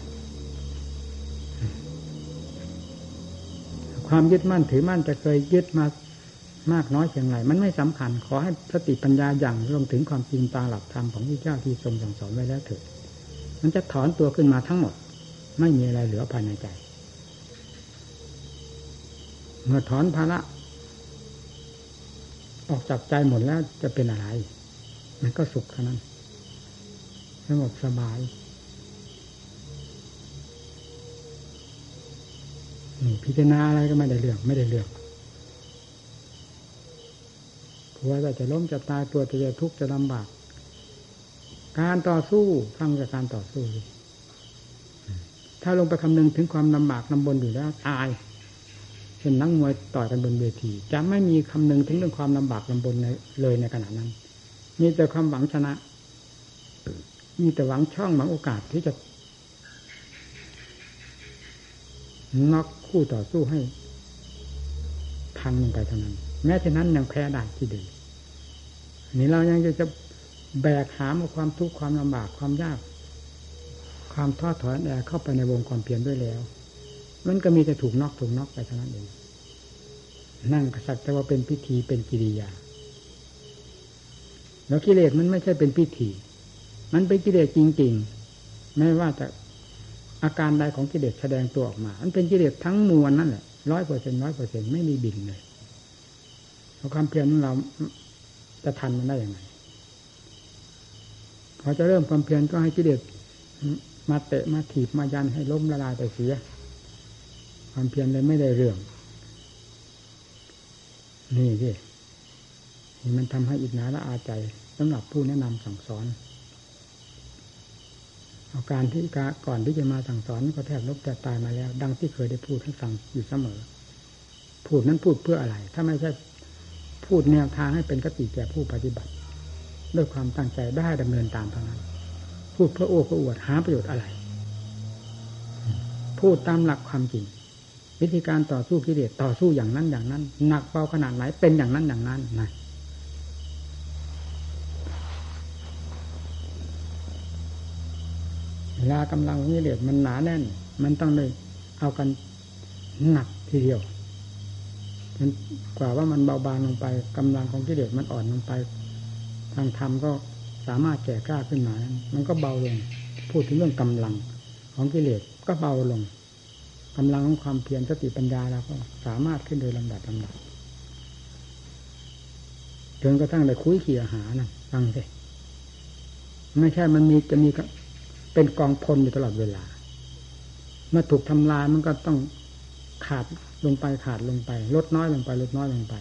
ความยึดมั่นถือมั่นจะเคยยึดมามากน้อยเพียงไรมันไม่สำคัญ ขอให้สติปัญญาอย่างลงถึงความจริงตาหลักธรรมของพระเจ้าที่ทรงสั่งสอนไว้แล้วเถิดมันจะถอนตัวขึ้นมาทั้งหมด ไม่มีอะไรเหลือภายในใจ เมื่อถอนภาระออกจากใจหมดแล้วจะเป็นอะไร มันก็สุขเท่านั้น สงบสบายพิจารณาอะไรก็ไม่ได้เรื่องไม่ได้เรื่องกลัวว่าจะล้มจะตายตัวจะทุกข์จะลำบาก การต่อสู้ฟังจากการต่อสู้ ถ้าลงไปคำนึงถึงความลำบากลำบนอยู่แล้วตายเช่นนักมวยต่อยกันบนเวที จะไม่มีคำนึงถึงเรื่องความลำบากลำบนเลยในขณะนั้น มีแต่ความหวังชนะ มีแต่หวังช่องหวังโอกาสที่จะน็อกคู่ต่อสู้ให้ พังลงไปเท่านั้น แม้ฉะนั้นยังแพ้ได้ที่ดีนี่เรายังจะจะแบกหามความทุกข์ความลำบากความยาก ความท้อถอยแอเข้าไปในวงความเพียรด้วยแล้ว มันก็มีแต่ถูกนอกถูกนอกไปเท่านั้นเองนั่งกษัตริย์แต่ว่าเป็นพิธีเป็นกิริยา แล้วกิเลสมันไม่ใช่เป็นพิธี มันเป็นกิเลสจริงๆ ไม่ว่าจะอาการใดของกิเลสแสดงตัวออกมา มันเป็นกิเลสทั้งมวลนั่นแหละร้อยเปอร์เซ็นร้อยเปอร์เซ็นไม่มีบินเลยเพราความเพียรของเราจะทันมันได้อย่างไรพอจะเริ่มความเพียรก็ให้กิเลสมาเตะมาถีบมายันให้ล้มละลายไปเสีย ความเพียรเลยไม่ได้เรื่อง นี่สิมันทำให้อิจนาละอาใจสำหรับผู้แนะนำสั่งสอน การที่ก่อนที่จะมาสั่งสอนก็แทบลบแต่ตายมาแล้ว ดังที่เคยได้พูดให้ฟังอยู่เสมอ พูดนั้นพูดเพื่ออะไร ถ้าไม่ใช่พูดแนวทางให้เป็นกติแก่ผู้ปฏิบัติ ด้วยความตั้งใจได้ดำเนินตามเท่านั้น พูดเพื่อโอ้เพื่ออวดหาประโยชน์อะไร พูดตามหลักความจริง วิธีการต่อสู้กิเลสต่อสู้อย่างนั้นอย่างนั้นหนักเบาขนาดไหนเป็นอย่างนั้นอย่างนั้นนะเว ลากำลังของกิเลสมันหนาแน่น มันต้องเลยเอากันหนักทีเดียวจนกว่าว่ามันเบาบางลงไปกำลังของกิเลสมันอ่อนลงไป ทางธรรมก็สามารถแก่กล้าขึ้นมามันก็เบาลง พูดถึงเรื่องกำลังของกิเลสก็เบาลงกำลังของความเพียรสติปัญญาเราก็สามารถขึ้นโดยลำดับลำดับจนกระทั่งได้คุยเขี่ยหานะฟังสิไม่ใช่มันมีจะมี เป็นกองพลอยู่ตลอดเวลา เมื่อถูกทำลายมันก็ต้องขาดลงไปขาดลงไป ลดน้อยลงไป ลดน้อยลงไป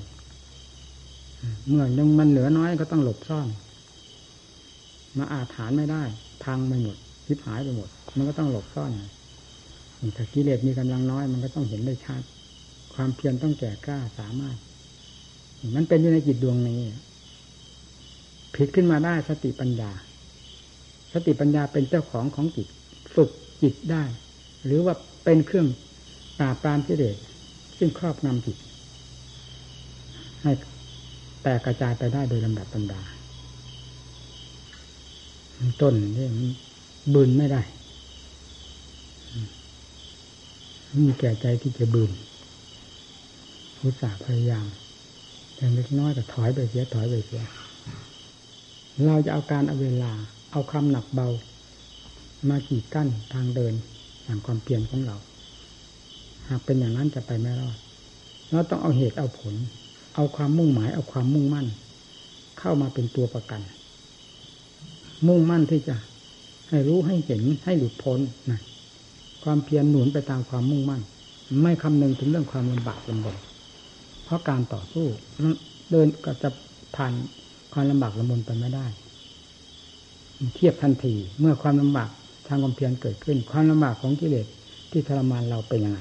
เมื่อยังมันเหลือน้อยก็ต้องหลบซ่อน มาอาถานไม่ได้ พังไปหมดทิพหายไปหมด มันก็ต้องหลบซ่อนถ้ากิเลสมีกำลังน้อย มันก็ต้องเห็นได้ชัดความเพียรต้องแก่กล้าสามารถ มันเป็นอยู่ในจิตดวงนี้ผิดขึ้นมาได้สติปัญญา สติปัญญาเป็นเจ้าของของจิต ฝึกจิตได้ หรือว่าเป็นเครื่องปราบปรามกิเลสซึ่งครอบงำจิต ให้แตกกระจายไปได้โดยลำดับลำดาต้นนี่มันบืนไม่ได้มีแก่ใจที่จะบืนอุตส่าห์พยายามอย่างเล็กน้อยก็ถอยไปเสียถอยไปเสีย เราจะเอาการเอาเวลา เอาความหนักเบา มากีดกั้นทางเดินอย่างความเปลี่ยนของเรา หากเป็นอย่างนั้นจะไปไม่รอดเราต้องเอาเหตุเอาผล เอาความมุ่งหมาย เอาความมุ่งมั่น เข้ามาเป็นตัวประกัน มุ่งมั่นที่จะ ให้รู้ให้เห็นให้หลุดพ้นนะความเพียรหนุนไปตามความมุ่งมั่น ไม่คำนึงถึงเรื่องความลำบากลำบนเพราะการต่อสู้เดินก็จะผ่านความลำบากลำบนไปไม่ได้ เทียบทันที เมื่อความลำบากทางความเพียรเกิดขึ้น ความลำบากของกิเลสที่ทรมานเราเป็นยังไง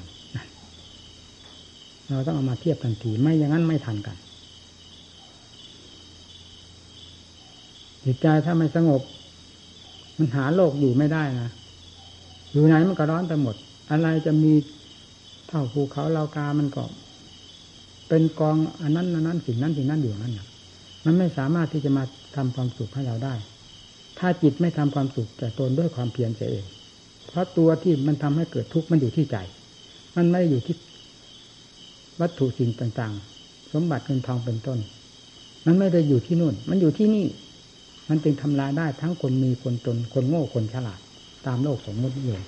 เราต้องเอามาเทียบทันทีไม่อย่างนั้นไม่ทันกันจิตใจถ้าไม่สงบ มันหาโลกอยู่ไม่ได้นะอยู่ไหนมันก็ร้อนไปหมด อะไรจะมีเท่าภูเขาเลากามันก็ เป็นกองอันนั้นอันนั้นสิ่งนั้นสิ่งนั้นอยู่นั่นนะมันไม่สามารถที่จะมาทำความสุขให้เราได้ ถ้าจิตไม่ทำความสุขแต่ตนด้วยความเพียรเสียเอง เพราะตัวที่มันทำให้เกิดทุกข์มันอยู่ที่ใจ มันไม่ได้อยู่ที่วัตถุสิ่งต่างๆ สมบัติเงินทองเป็นต้น มันไม่ได้อยู่ที่นู่น มันอยู่ที่นี่ มันจึงทำลายได้ทั้งคนมีคนตนคนโง่คนฉลาด ตามโลกสมมตินิย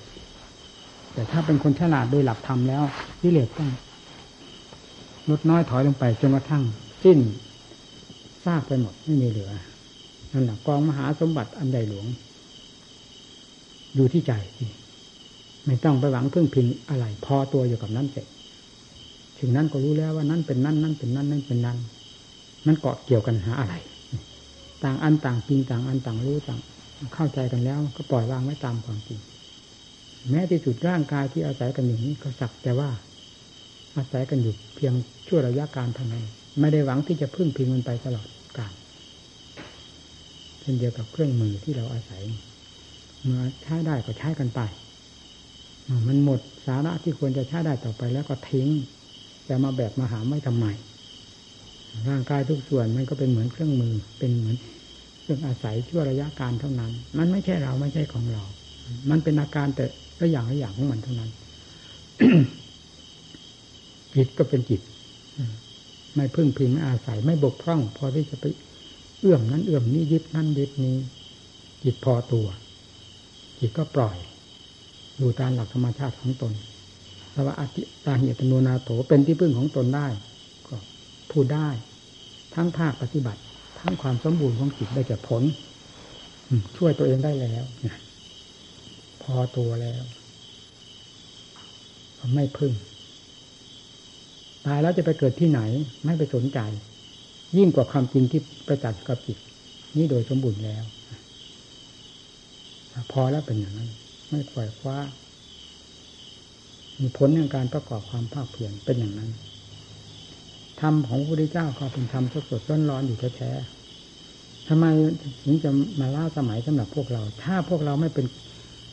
แต่ถ้าเป็นคนฉลาดโดยหลักธรรมแล้ววิเลศต้องลดน้อยถอยลงไปจนกระทั่งสิ้นซากไปหมดไม่มีเหลือ นั่นแหะกองมหาสมบัติอันใดหลวง อยู่ที่ใจไม่ต้องไปหวังพึ่งพิงอะไร พอตัวอยู่กับนั้นเสร็จถึงนั้นก็รู้แล้วว่านั่นเป็นนั่นนั่นเป็นนั่นนั่นเป็นนั่นมันเกาะเกี่ยวกันหาอะไร ต่างอันต่างจริงต่างอันต่างรู้ต่างเข้าใจกันแล้ว ก็ปล่อยวางไว้ตามความจริงแม้ที่สุดร่างกายที่อาศัยกันอย่างนี้ก็สักแต่ว่า อาศัยกันอยู่เพียงชั่วระยะการเท่านั้นไม่ได้หวังที่จะพึ่งพิงมันไปตลอด ช่นเดียวกับเครื่องมือที่เราอาศัย เมื่อใช้ได้ก็ใช้กันไป มันหมดสาระที่ควรจะใช้ได้ต่อไปแล้วก็ทิ้ง จะมาแบบมาหาไม่ทำไม ร่างกายทุกส่วนมันก็เป็นเหมือนเครื่องมือ เป็นเหมือนเครื่องอาศัยชั่วระยะการเท่านั้น มันไม่ใช่เราไม่ใช่ของเรา มันเป็นอาการแต่ละอย่างละอย่างของมันเท่านั้นจิตก็เป็นจิตไม่พึ่งพิงไม่อาศัยไม่บกพร่องพอที่จะไป เอื้อมนั้นเอื้อมนี้ยึดนั่นยึดนี้ จิตพอตัว จิตก็ปล่อยดูตามหลักธรรมชาติของตนแต่ว่าอติตาเหตุโนนาโถเป็นที่พึ่งของตนได้ ก็พูดได้ ทั้งภาคปฏิบัติ ทั้งความสมบูรณ์ของจิตได้จากผลช่วยตัวเองได้แล้วพอตัวแล้วไม่พึ่ง ตายแล้วจะไปเกิดที่ไหน ไม่ไปสนใจ ยิ่งกว่าความจริงที่ประจักษ์กับจิตนี่โดยสมบูรณ์แล้ว พอแล้วเป็นอย่างนั้น ไม่ปล่อยคว้า มีผลในการประกอบความภาคเพียรเป็นอย่างนั้นธรรมของพระพุทธเจ้าก็เป็นธรรมสดสดร้อนร้อนอยู่แท้ๆทำไมถึงจะมาล่าสมัยสำหรับพวกเรา ถ้าพวกเราไม่เป็น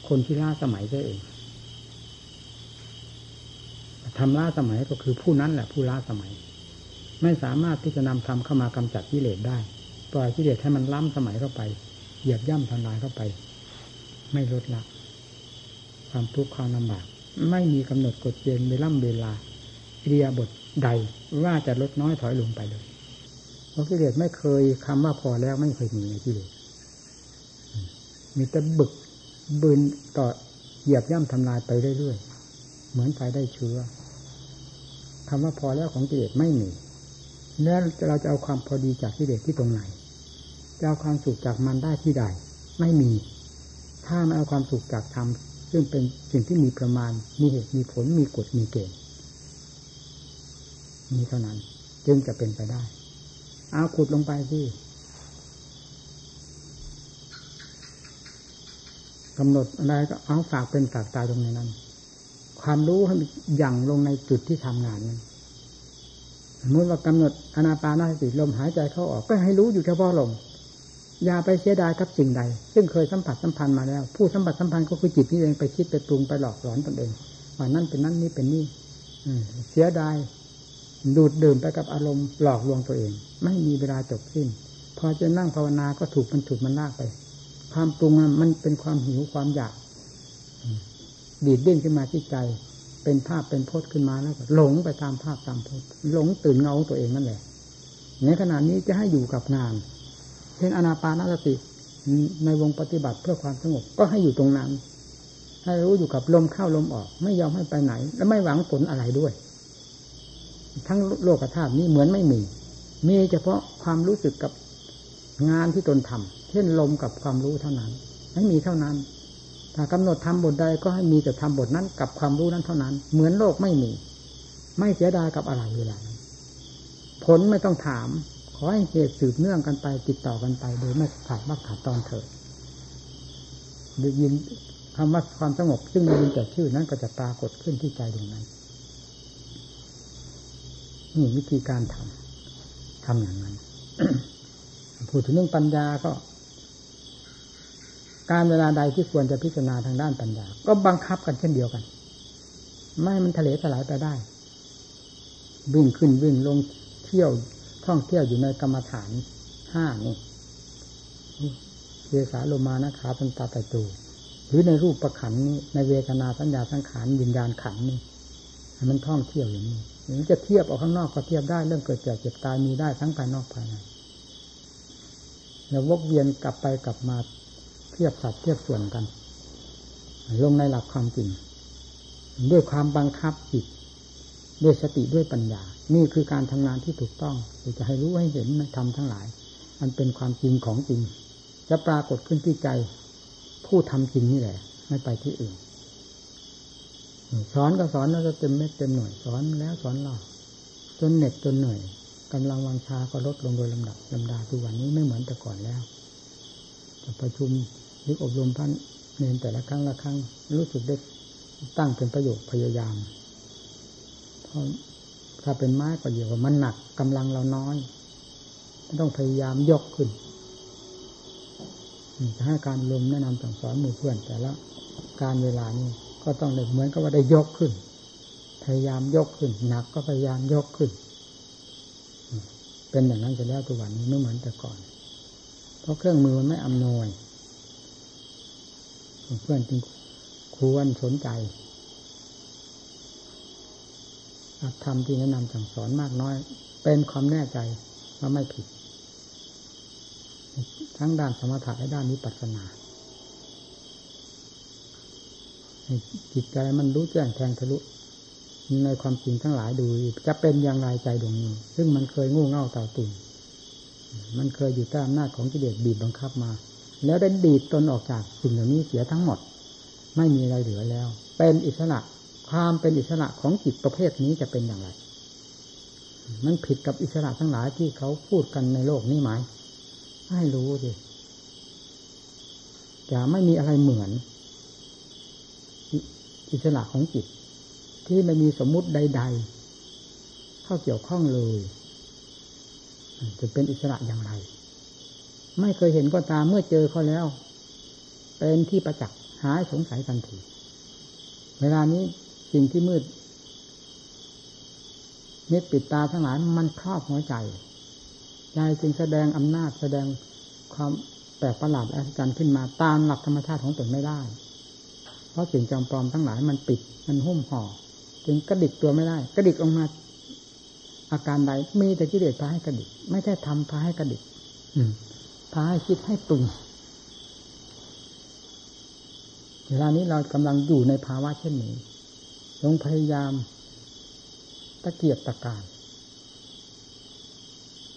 คนที่ล่าสมัยได้เองทำล้าสมัยก็คือผู้นั้นแหละผู้ล้าสมัย ไม่สามารถที่จะนำธรรมเข้ามากำจัดกิเลสได้ ปล่อยกิเลสให้มันล้ำสมัยเข้าไป เหยียบย่ำทำลายเข้าไป ไม่ลดละ ความทุกข์ความลำบาก ไม่มีกำหนดกฎเกณฑ์เวล่ำเวลาเรียบทใดว่าจะลดน้อยถอยลงไปเลยเพราะกิเลสไม่เคยคำว่าพอแล้วไม่เคยมีในกิเลสมีแต่บึกบืนต่อเหยียบย่ำทำลายไปเรื่อยๆ เหมือนไฟได้เชื้อคำว่าพอแล้วของกิเลสไม่มี แล้วเราจะเอาความพอดีจากกิเลสที่ตรงไหน จะเอาความสุขจากมันได้ที่ใด ไม่มี ถ้าไม่เอาความสุขจากธรรมซึ่งเป็นสิ่งที่มีประมาณ มีเหตุ มีผล มีกฎ มีเกณฑ์มีเท่านั้น จึงจะเป็นไปได้ เอาขุดลงไปสิกำหนดอะไรก็เอาฝากเป็นฝากตายตรงในนั้น ความรู้ให้อย่งลงในจุดที่ทำงานนั้น สมมติว่ากำหนดอนาปานาสติลมหายใจเข้าออกก็ให้รู้อยู่เฉพาะลมอย่าไปเสียดายกับสิ่งใด ซึ่งเคยสัมผัสสัมพันธ์มาแล้ว ผู้สัมผัสสัมพันธ์ก็คือจิตนี่เองไปคิดไปปรุงไปหลอกหลอนตนเองว่านั่นเป็นนั่นนี่เป็นนี่เสียดายดูดดื่มไปกับอารมณ์หลอกลวงตัวเอง ไม่มีเวลาจบสิ้น พอจะนั่งภาวนาก็ถูกมันถูกมันลากไป ความปรุงมันเป็นความหิวความอยาก ดีดเดิ้นขึ้นมาที่ใจ เป็นภาพเป็นพจน์ขึ้นมาแล้วหลงไปตามภาพตามพจน์หลงตื่นเงาตัวเองนั่นแหละในขณะนี้จะให้อยู่กับงาน เช่นอนาปานสติในวงปฏิบัติเพื่อความสงบก็ให้อยู่ตรงนั้น ให้รู้อยู่กับลมเข้าลมออก ไม่ยอมให้ไปไหน และไม่หวังผลอะไรด้วย ทั้งโลกธาตุนี้เหมือนไม่มี มีเฉพาะความรู้สึกกับงานที่ตนทำเช่นลมกับความรู้เท่านั้น ไม่มีเท่านั้น ถ้ากำหนดทำบทใดก็ให้มีแต่ทำบทนั้นกับความรู้นั้นเท่านั้น เหมือนโลกไม่มี ไม่เสียดายกับอะไรเวลาผลไม่ต้องถาม ขอให้เหตุสืบเนื่องกันไป ติดต่อกันไปโดยไม่ขาดว่าขาดตอนเถิดได้ยินคำว่าความสงบซึ่งได้ยินแต่ชื่อนั้นก็จะปรากฏขึ้นที่ใจดวงนั้นนี่วิธีการทำทำอย่างนั้นพูดถึงเรื่องปัญญาก็ การเวลาใดที่ควรจะพิจารณาทางด้านปัญญา ก็บังคับกันเช่นเดียวกัน ไม่มันทะเลถลายไปได้ วิ่งขึ้นวิ่งลงเที่ยวท่องเที่ยวอยู่ในกรรมฐานห้านี่เวสาโลมานะขาตันตาไตตูหรือในรูปประขันนี้ในเวทนาสัญญาสังขารวิญญาณขันนี่มันท่องเที่ยวอย่างนี้หรือจะเทียบออกข้างนอกก็เทียบได้เรื่องเกิดแก่เจ็บตายมีได้ทั้งภายนอกภายในแล้ววกเวียนกลับไปกลับมา เทียบสัดเทียบส่วนกัน ลงในหลักความจริง ด้วยความบังคับจิตด้วยสติด้วยปัญญา นี่คือการทำงานที่ถูกต้องจะให้รู้ให้เห็นในธรรมทั้งหลายมันเป็นความจริงของจริง จะปรากฏขึ้นที่ใจ ผู้ทำจริงนี่แหละ ไม่ไปที่อื่น สอนก็สอนแล้วจะเต็มเม็ดเต็มหน่วยสอนแล้วสอนเราจนเหน็ดจนเหนื่อยกำลังวังชาก็ลดลงโดยลำดับลำดาทุกวันนี้ไม่เหมือนแต่ก่อนแล้วประชุม นึกอบรมท่านเน้นแต่ละครั้งละครั้งรู้สึกได้ตั้งเป็นประโยชน์พยายามเพราะถ้าเป็นไม้ก็เดียวว่ามันหนักกำลังเราน้อยต้องพยายามยกขึ้นจะให้การลมแนะนำสั่งสอนมือเพื่อน แต่ละการเวลานี้ก็ต้องเหมือนกับว่าได้ยกขึ้น พยายามยกขึ้น หนักก็พยายามยกขึ้น เป็นอย่างนั้นจะแล้วตัววันนี้ไม่เหมือนแต่ก่อน เพราะเครื่องมือมันไม่อำนวย เพื่อนจึงควรสนใจธรรมที่แนะนำสั่งสอนมากน้อย เป็นความแน่ใจว่าไม่ผิด ทั้งด้านสมถะและด้านนิพพานาจิตใจมันรู้แจ้งแทงทะลุในความจริงทั้งหลายดู จะเป็นอย่างไรใจดวงนี้ ซึ่งมันเคยงูเง่าเต่าตุ่นมันเคยอยู่ใต้อำนาจของกิเลสบีบบังคับมา แล้วได้ดีดตนออกจากสิ่งเหล่านี้เสียทั้งหมด ไม่มีอะไรเหลือแล้ว เป็นอิสระความเป็นอิสระของจิตประเภทนี้จะเป็นอย่างไร มันผิดกับอิสระทั้งหลายที่เขาพูดกันในโลกนี้ไหมให้รู้ดิจะไม่มีอะไรเหมือน อิสระของจิต ที่ไม่มีสมมุติใด ๆ เข้าเกี่ยวข้องเลยจะเป็นอิสระอย่างไร ไม่เคยเห็นก็ตามเมื่อเจอเขาแล้ว เป็นที่ประจักษ์หายสงสัยทันที เวลานี้สิ่งที่มืดมิดปิดตาทั้งหลายมันครอบหัวใจใจจึงแสดงอำนาจแสดงความแปลกประหลาดอัศจรรย์ขึ้นมาตามหลักธรรมชาติของตนไม่ได้ เพราะสิ่งจำปลอมทั้งหลายมันปิดมันหุ้มห่อจึงกระดิกตัวไม่ได้กระดิกออกมาอาการใดมีแต่กิเลสพาให้กระดิก ไม่ใช่ทำพาให้กระดิก พาให้คิดให้ปรุงเวลานี้เรากำลังอยู่ในภาวะเช่นนี้ลงพยายามตะเกียบตะการ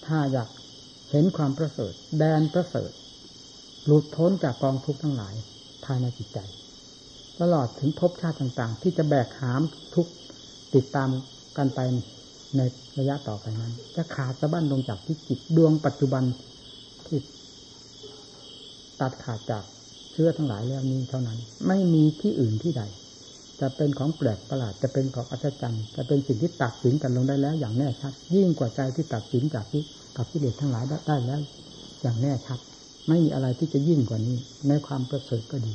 ถ้าอยากเห็นความประเสริฐ แดนประเสริฐ หลุดพ้นจากกองทุกข์ทั้งหลายภายในจิตใจ ตลอดถึงภพชาติต่าง ๆ ที่จะแบกหามทุกติดตามกันไปในระยะต่อไปนั้น จะขาดสะบั้นลงจากที่จิตดวงปัจจุบันที่ ตัดขาดจากเชื้อทั้งหลายแล้วนี้เท่านั้น ไม่มีที่อื่นที่ใด จะเป็นของแปลกประหลาดจะเป็นของอัศจรรย์จะเป็นสิ่งที่ตัดสินกันลงได้แล้ว อย่างแน่ชัด ยิ่งกว่าใจที่ตัดสินจากที่กับที่เด็ดทั้งหลายได้แล้ว อย่างแน่ชัด ไม่มีอะไรที่จะยิ่งกว่านี้ ในความประเสริฐก็ดี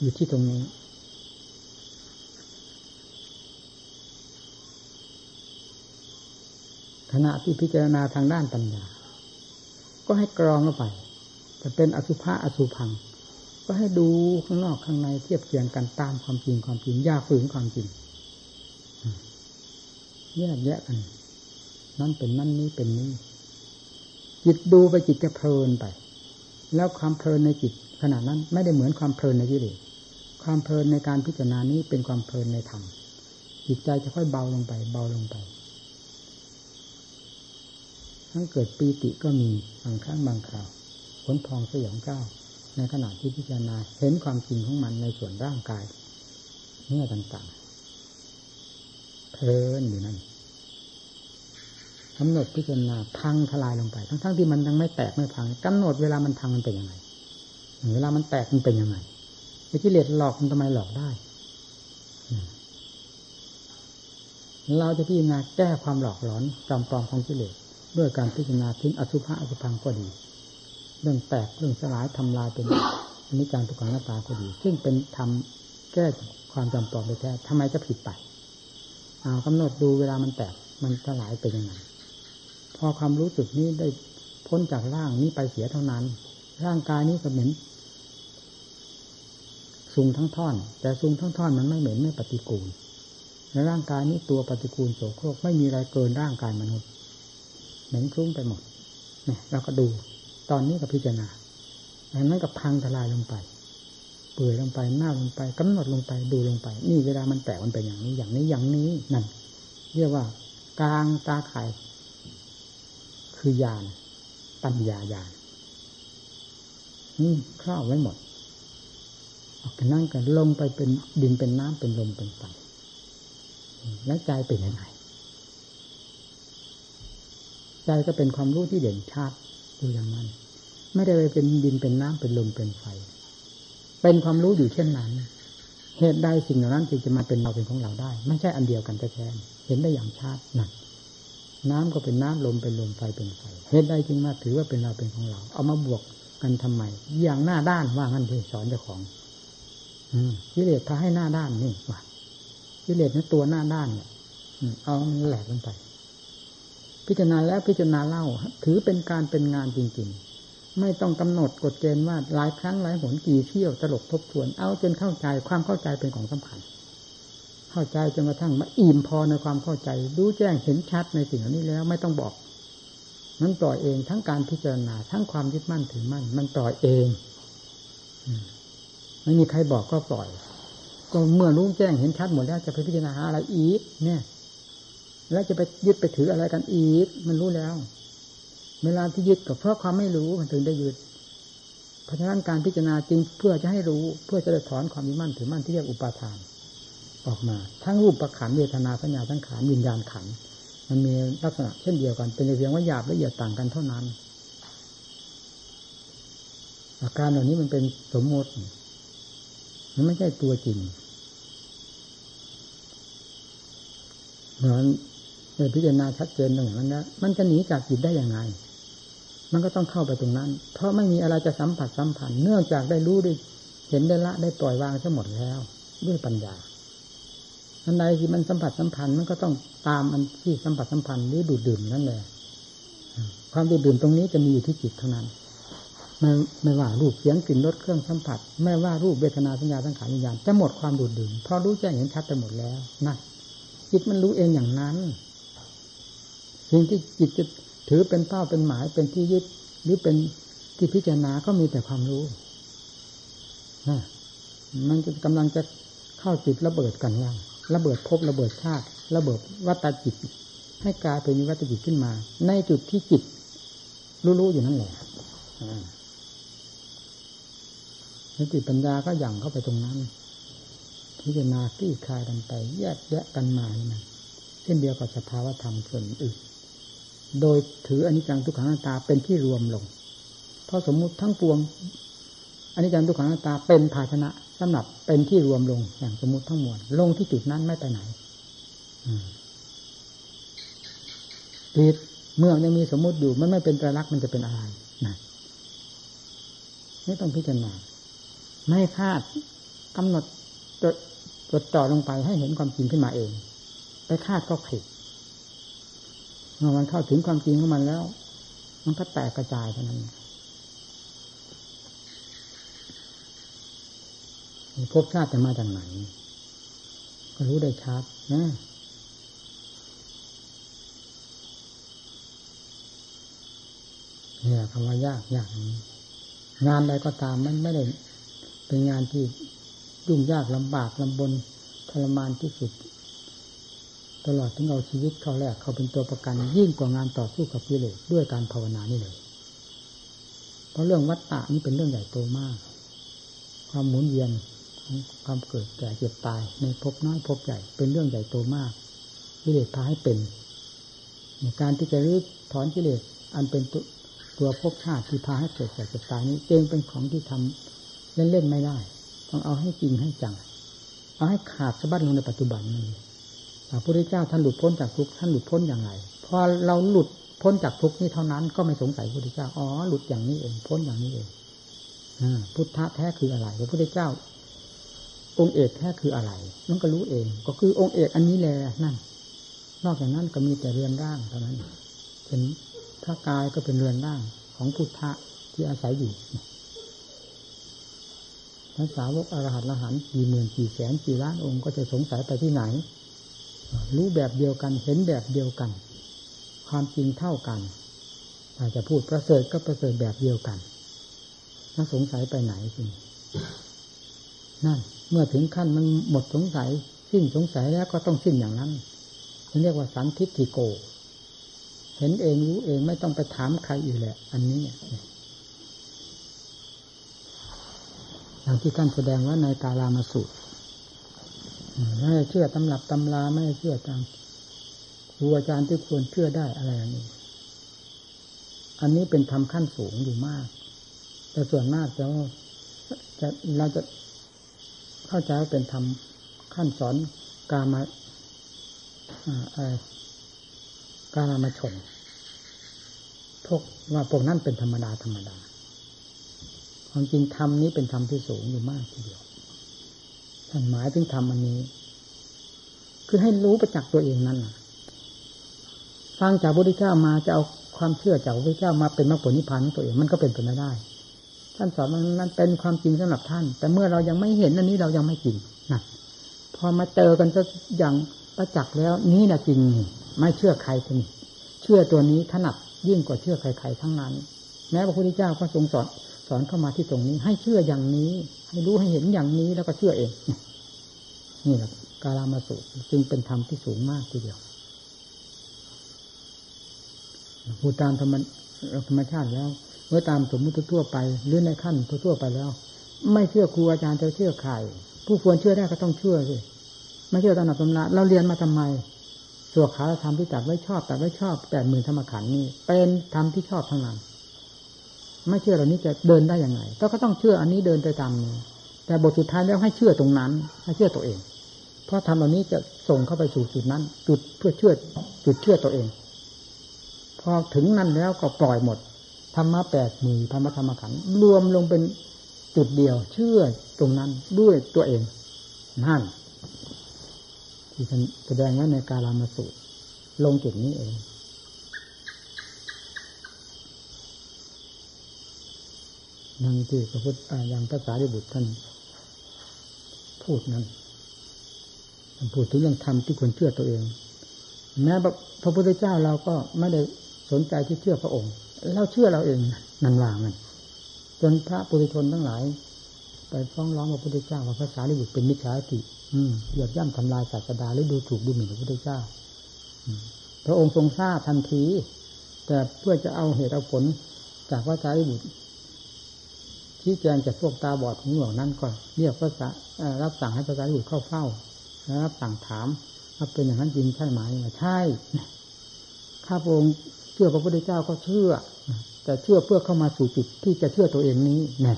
อยู่ที่ตรงนี้ขณะที่พิจารณาทางด้านปัญญา ก็ให้กรองเข้าไป จะเป็นอสุภะอสุพัง ก็ให้ดูข้างนอกข้างในเทียบเคียงกันตามความจริงความจริงยาฝืนความจริงแยกแยะกัน นั่นเป็นนั่นนี้เป็นนี้ จิตดูไปจิตจะเพลินไป แล้วความเพลินในจิตขณะนั้นไม่ได้เหมือนความเพลินในกิเลสความเพลินในการพิจารณานี้เป็นความเพลินในธรรมจิตใจจะค่อยเบาลงไป เบาลงไป ทั้งเกิดปีติก็มีบางครั้งบางคราว ขนพองสยองก้าวในขณะที่พิจารณาเห็นความจริงของมันในส่วนร่างกายเนื้อต่างๆเพลินอยู่นั่นกำหนดพิจารณาพังทลายลงไป ทั้งๆทที่มันยังไม่แตกไม่พังกำหนดเวลามันพังมันเป็นยังไงเวลามันแตกมันเป็นยังไงไอ้กิเลสหลอกมันทำไมหลอกได้เราจะพิจารณาแก้ความหลอกหลอนจอมปลอมของกิเลสด้วยการพิจารณาทิ้งอสุภะอสุพังก็ดี เรื่องแตกเรื่องสลายทำลายเป็นอนิจจังทุกขังหน้าตาก็ดี ซึ่งเป็นทำแก้ความจำปลอไปแท้ทำไมจะผิดไปเอากำหนดดูเวลามันแตกมันสลายเป็นยังไงพอความรู้สึกนี้ได้พ้นจากร่างนี้ไปเสียเท่านั้น ร่างกายนี้ก็เหม็นซุงทั้งท่อน แต่ซุงทั้งท่อนมันไม่เหม็นไม่ปฏิกูลในร่างกายนี้ตัวปฏิกูลโสโครกไม่มีอะไรเกินร่างกายมนุษย์เหม็นคลุ้งไปหมดเนี่ยเราก็ดู ตอนนี้ก็พิจารณาอันนั้นก็พังทลายลงไป เปื่อยลงไปหน้าลงไปกำหนดลงไปดูลงไป นี่เวลามันแตกมันเป็นอย่างนี้อย่างนี้อย่างนี้นั่นเรียกว่ากลางตาข่ายคือญาณปัญญาญาณนี่ครอบไว้หมดออกกันนั่งกันลงไปเป็นดินเป็นน้ำเป็นลมเป็นไฟแล้วใจเป็นยังไงใจก็เป็นความรู้ที่เด่นชัดอยู่อย่างนั้น ไม่ได้ไปเป็นดินเป็นน้ำเป็นลมเป็นไฟ เป็นความรู้อยู่เช่นนั้น เหตุใดสิ่งเหล่านั้นจึงจะมาเป็นเราเป็นของเราได้ ไม่ใช่อันเดียวกันแท้ๆเห็นได้อย่างชัดนั่นน้ำก็เป็นน้ำลมเป็นลมไฟเป็นไฟ เหตุใดจึงมาถือว่าเป็นเราเป็นของเรา เอามาบวกกันทำไม อย่างหน้าด้านว่างั้นที่สอนเจ้าของ อืมกิเลสพาให้หน้าด้านนี่ว่ากิเลสนี่ตัวหน้าด้านเนี่ยเอามันแหลกลงไป พิจารณาแล้วพิจารณาเล่า ถือเป็นการเป็นงานจริง ๆ ไม่ต้องกำหนดกฎเกณฑ์ว่าหลายครั้งหลายหนกี่เที่ยวตลบทบทวนเอาจนเข้าใจความเข้าใจเป็นของสำคัญ เข้าใจจนกระทั่งมาอิ่มพอในความเข้าใจรู้แจ้งเห็นชัดในสิ่งเหล่านี้แล้วไม่ต้องบอกมันปล่อยเองทั้งการพิจารณาทั้งความยึดมั่นถือมั่น มันปล่อยเองไม่มีใครบอกก็ปล่อย ก็เมื่อรู้แจ้งเห็นชัดหมดแล้วจะไปพิจารณาอะไรอีกเนี่ย แล้วจะไปยึดไปถืออะไรกันอีกมันรู้แล้ว เวลาที่ยึดก็เพราะความไม่รู้มันถึงได้ยึด เพราะฉะนั้นการพิจารณาจริงเพื่อจะให้รู้เพื่อจะได้ถอนความยึดมั่นถือมั่นที่เรียกอุปาทาน ออกมาทั้งรูปประขันเวทนาสัญญาทั้งขานวิญญาณขัน มันมีลักษณะเช่นเดียวกัน เป็นเพียงว่าหยาบละเอียดต่างกันเท่านั้น อาการเหล่านี้มันเป็นสมมติ มันไม่ใช่ตัวจริงเหมือนในพิจารณาชัดเจนตรงนั้นนะมันจะหนีจากจิตได้อย่างไง มันก็ต้องเข้าไปตรงนั้น เพราะไม่มีอะไรจะสัมผัสสัมพันธ์เนื่องจากได้รู้ได้เห็นได้ละได้ปล่อยวางทั้งหมดแล้ว ด้วยปัญญาอันใดที่มันสัมผัสสัมพันธ์มันก็ต้องตามอันที่สัมผัสสัมพันธ์หรือดูดดื่มนั่นแหละความดูดดื่มตรงนี้จะมีอยู่ที่จิตเท่านั้นไม่ไม่ว่ารูปเสียงกลิ่นรสเครื่องสัมผัส ไม่ว่ารูปเวทนาสัญญาสังขารวิญญาณจะหมดความดูดดื่มเพราะรู้แจ้งเห็นชัดไปหมดแล้วนั่นจิตมันรู้เองอย่างนั้นสิ่งที่จิตจะ ถือเป็นเป้าเป็นหมายเป็นที่ยึดหรือเป็นที่พิจารณาก็มีแต่ความรู้นะมันจะกำลังจะเข้าจิตระเบิดกันยังระเบิดภพระเบิดชาติ ระเบิดวัตจิต ให้กลายเป็นวัตจิตขึ้นมา ในจุดที่จิต รู้ๆอยู่นั่นแหละสติปัญญาก็ย่างเข้าไปตรงนั้น พิจารณาคลี่คลายกันไปแยกแยะกันมานะเช่นเดียวกับสภาวธรรมส่วนอื่น โดยถืออนิจจังทุกขังนาตาเป็นที่รวมลง เพราะสมมุติทั้งปวงอนิจจังทุกขังนาตาเป็นภาชนะสำหรับเป็นที่รวมลงอย่างสมมุติทั้งมวลลงที่จุดนั้นไม่ไปไหนจิตเมื่อยังมีสมมุติอยู่มันไม่เป็นตรลักษณ์มันจะเป็นอะไรนะไม่ต้องพิจารณาไม่คาดกำหนดจดจ่อลงไปให้เห็นความจริงขึ้นมาเอง ไปคาดก็ผิด เมื่อมันเข้าถึงความจริงของมันแล้ว มันก็แตกกระจายเท่านั้นพบชาติจะมาจากไหน ก็รู้ได้ชัดนะเนี่ยคำว่ายากยากงานใดก็ตามมันไม่ได้เป็นงานที่ยุ่งยากลำบากลำบนทรมานที่สุด ตลอดถึงเอาชีวิตเข้าแรกเขาเป็นตัวประกันยิ่งกว่างานต่อสู้กับกิเลสด้วยการภาวนานี่เลย เพราะเรื่องวัฏฏะนี่เป็นเรื่องใหญ่โตมาก ความหมุนเวียนของความเกิดแก่เจ็บตาย ในภพน้อยภพใหญ่เป็นเรื่องใหญ่โตมากกิเลสพาให้เป็นในการที่จะรื้อถอนกิเลสอันเป็นตัวภพชาติที่พาให้เกิดแก่เจ็บตายนี้เองเป็นของที่ทำเล่นๆไม่ได้ ต้องเอาให้จริงให้จัง เอาให้ขาดสะบัดลงในปัจจุบันนี้ พระพุทธเจ้าท่านหลุดพ้นจากทุกท่านหลุดพ้นอย่างไรพอเราหลุดพ้นจากทุกนี้เท่านั้นก็ไม่สงสัยพระพุทธเจ้าอ๋อหลุดอย่างนี้เองพ้นอย่างนี้เองพุทธะแท้คืออะไรพระพุทธเจ้า องค์เอกแท้คืออะไร มันก็รู้เอง ก็คือองค์เอกอันนี้แหละนั่น นอกจากนั้นก็มีแต่เรือนร่างเท่านั้นเห็นพระกายก็เป็นเรือนร่างของพุทธะที่อาศัยอยู่พระสาวกอรหัตละหันกี่หมื่นกี่แสนกี่ล้านองค์ก็จะสงสัยไปที่ไหน รู้แบบเดียวกันเห็นแบบเดียวกัน ความจริงเท่ากันอาจจะพูดประเสริฐก็ประเสริฐแบบเดียวกันน่าสงสัยไปไหนจริงนั่น เมื่อถึงขั้นมันหมดสงสัย สิ้นสงสัยแล้วก็ต้องสิ้นอย่างนั้นเรียกว่าสันทิฏฐิโก เห็นเองรู้เองไม่ต้องไปถามใครอีกแหละ อันนี้อย่างที่ท่านแสดงว่าในกาลามาสุ ไม่เชื่อตำหรับตำราไม่เชื่อตามครูอาจารย์ที่ควรเชื่อได้อะไรอันนี้ อันนี้เป็นธรรมขั้นสูงอยู่มาก แต่ส่วนมากจะจะเราจะเข้าใจว่าเป็นธรรมขั้นสอนกามาการามาชนพวกว่าพวกนั้นเป็นธรรมดาธรรมดาความจริงธรรมนี้เป็นธรรมที่สูงอยู่มากทีเดียว หมายถึงธรรมอันนี้ คือให้รู้ประจักษ์ตัวเองนั่นฟังจากพระพุทธเจ้ามาจะเอาความเชื่อจากพระพุทธเจ้ามาเป็นมรรคผลนิพพานของตัวเองมันก็เป็นไปไม่ได้ ท่านสอนมันนั้นเป็นความจริงสำหรับท่าน แต่เมื่อเรายังไม่เห็นอันนี้เรายังไม่จริงนะพอมาเจอกันจะอย่างประจักษ์แล้ว นี่นะจริงไม่เชื่อใครทีนี้เชื่อตัวนี้ถนัดยิ่งกว่าเชื่อใครๆทั้งนั้น แม้พระพุทธเจ้าก็ทรงสอน อนเข้ามาที่ตรงนี้ ให้เชื่ออย่างนี้ ให้รู้ให้เห็นอย่างนี้แล้วก็เชื่อเอง นี่แหละกาลามาสุจึงเป็นธรรมที่สูงมากทีเดียวพูดตามธรรมธรรมชาติแล้ว เมื่อตามสมมติทั่วไป หรือในขั้นทั่วไปแล้ว ไม่เชื่อครูอาจารย์จะเชื่อใครผู้ควรเชื่อได้ก็ต้องเชื่อสิไม่เชื่อตามหลักตำราเราเรียนมาทำไมสวขาธรรมที่ตัดไว้ชอบตัดไว้ชอบแปดหมื่นธรรมขันนี่เป็นธรรมที่ชอบทั้งนั้น ไม่เชื่อเหล่านี้จะเดินได้ยังไงก็ต้องเชื่ออันนี้เดินไปตามนี้ แต่บทสุดท้ายแล้วให้เชื่อตรงนั้น ให้เชื่อตัวเอง เพราะทำเหล่านี้จะส่งเข้าไปสู่จุดนั้น จุดเพื่อเชื่อจุดเชื่อตัวเอง พอถึงนั้นแล้วก็ปล่อยหมดธรรมะแปดหมื่นธรรมธรรมขันรวมลงเป็นจุดเดียว เชื่อตรงนั้นด้วยตัวเองนั่นที่แสดงไว้ในกาลามาสูตรลงจุดนี้เอง นั่งที่พระพุทธอย่างภาษาดิบุตรท่านพูดนั้นท่านพูดถึงเรื่องธรรมที่ควรเชื่อตัวเอง แม้พระพุทธเจ้าเราก็ไม่ได้สนใจที่เชื่อพระองค์ เราเชื่อเราเองนันวางันจนพระปุถุชนทั้งหลาย ไปฟ้องร้องพระพุทธเจ้าว่าภาษาดิบุตรเป็นมิจฉาทิฐิเหยียบย่ำทำลายศาสดาหรือดูถูกดูหมิ่นพระพุทธเจ้าพระองค์ทรงทราบทันที แต่เพื่อจะเอาเหตุเอาผลจากพระสารีบุตร ชี้แจงจากพวกตาบอดของหลวงนั้นก็เรียกพระสารับสั่งให้พระสารีบุตรเข้าเฝ้ารับสั่งถามว่าเป็นอย่างนั้นจริงใช่ไหมใช่ข้าพระองค์เชื่อพระพุทธเจ้าก็เชื่อ แต่เชื่อเพื่อเข้ามาสู่จุดที่จะเชื่อตัวเองนี้แน่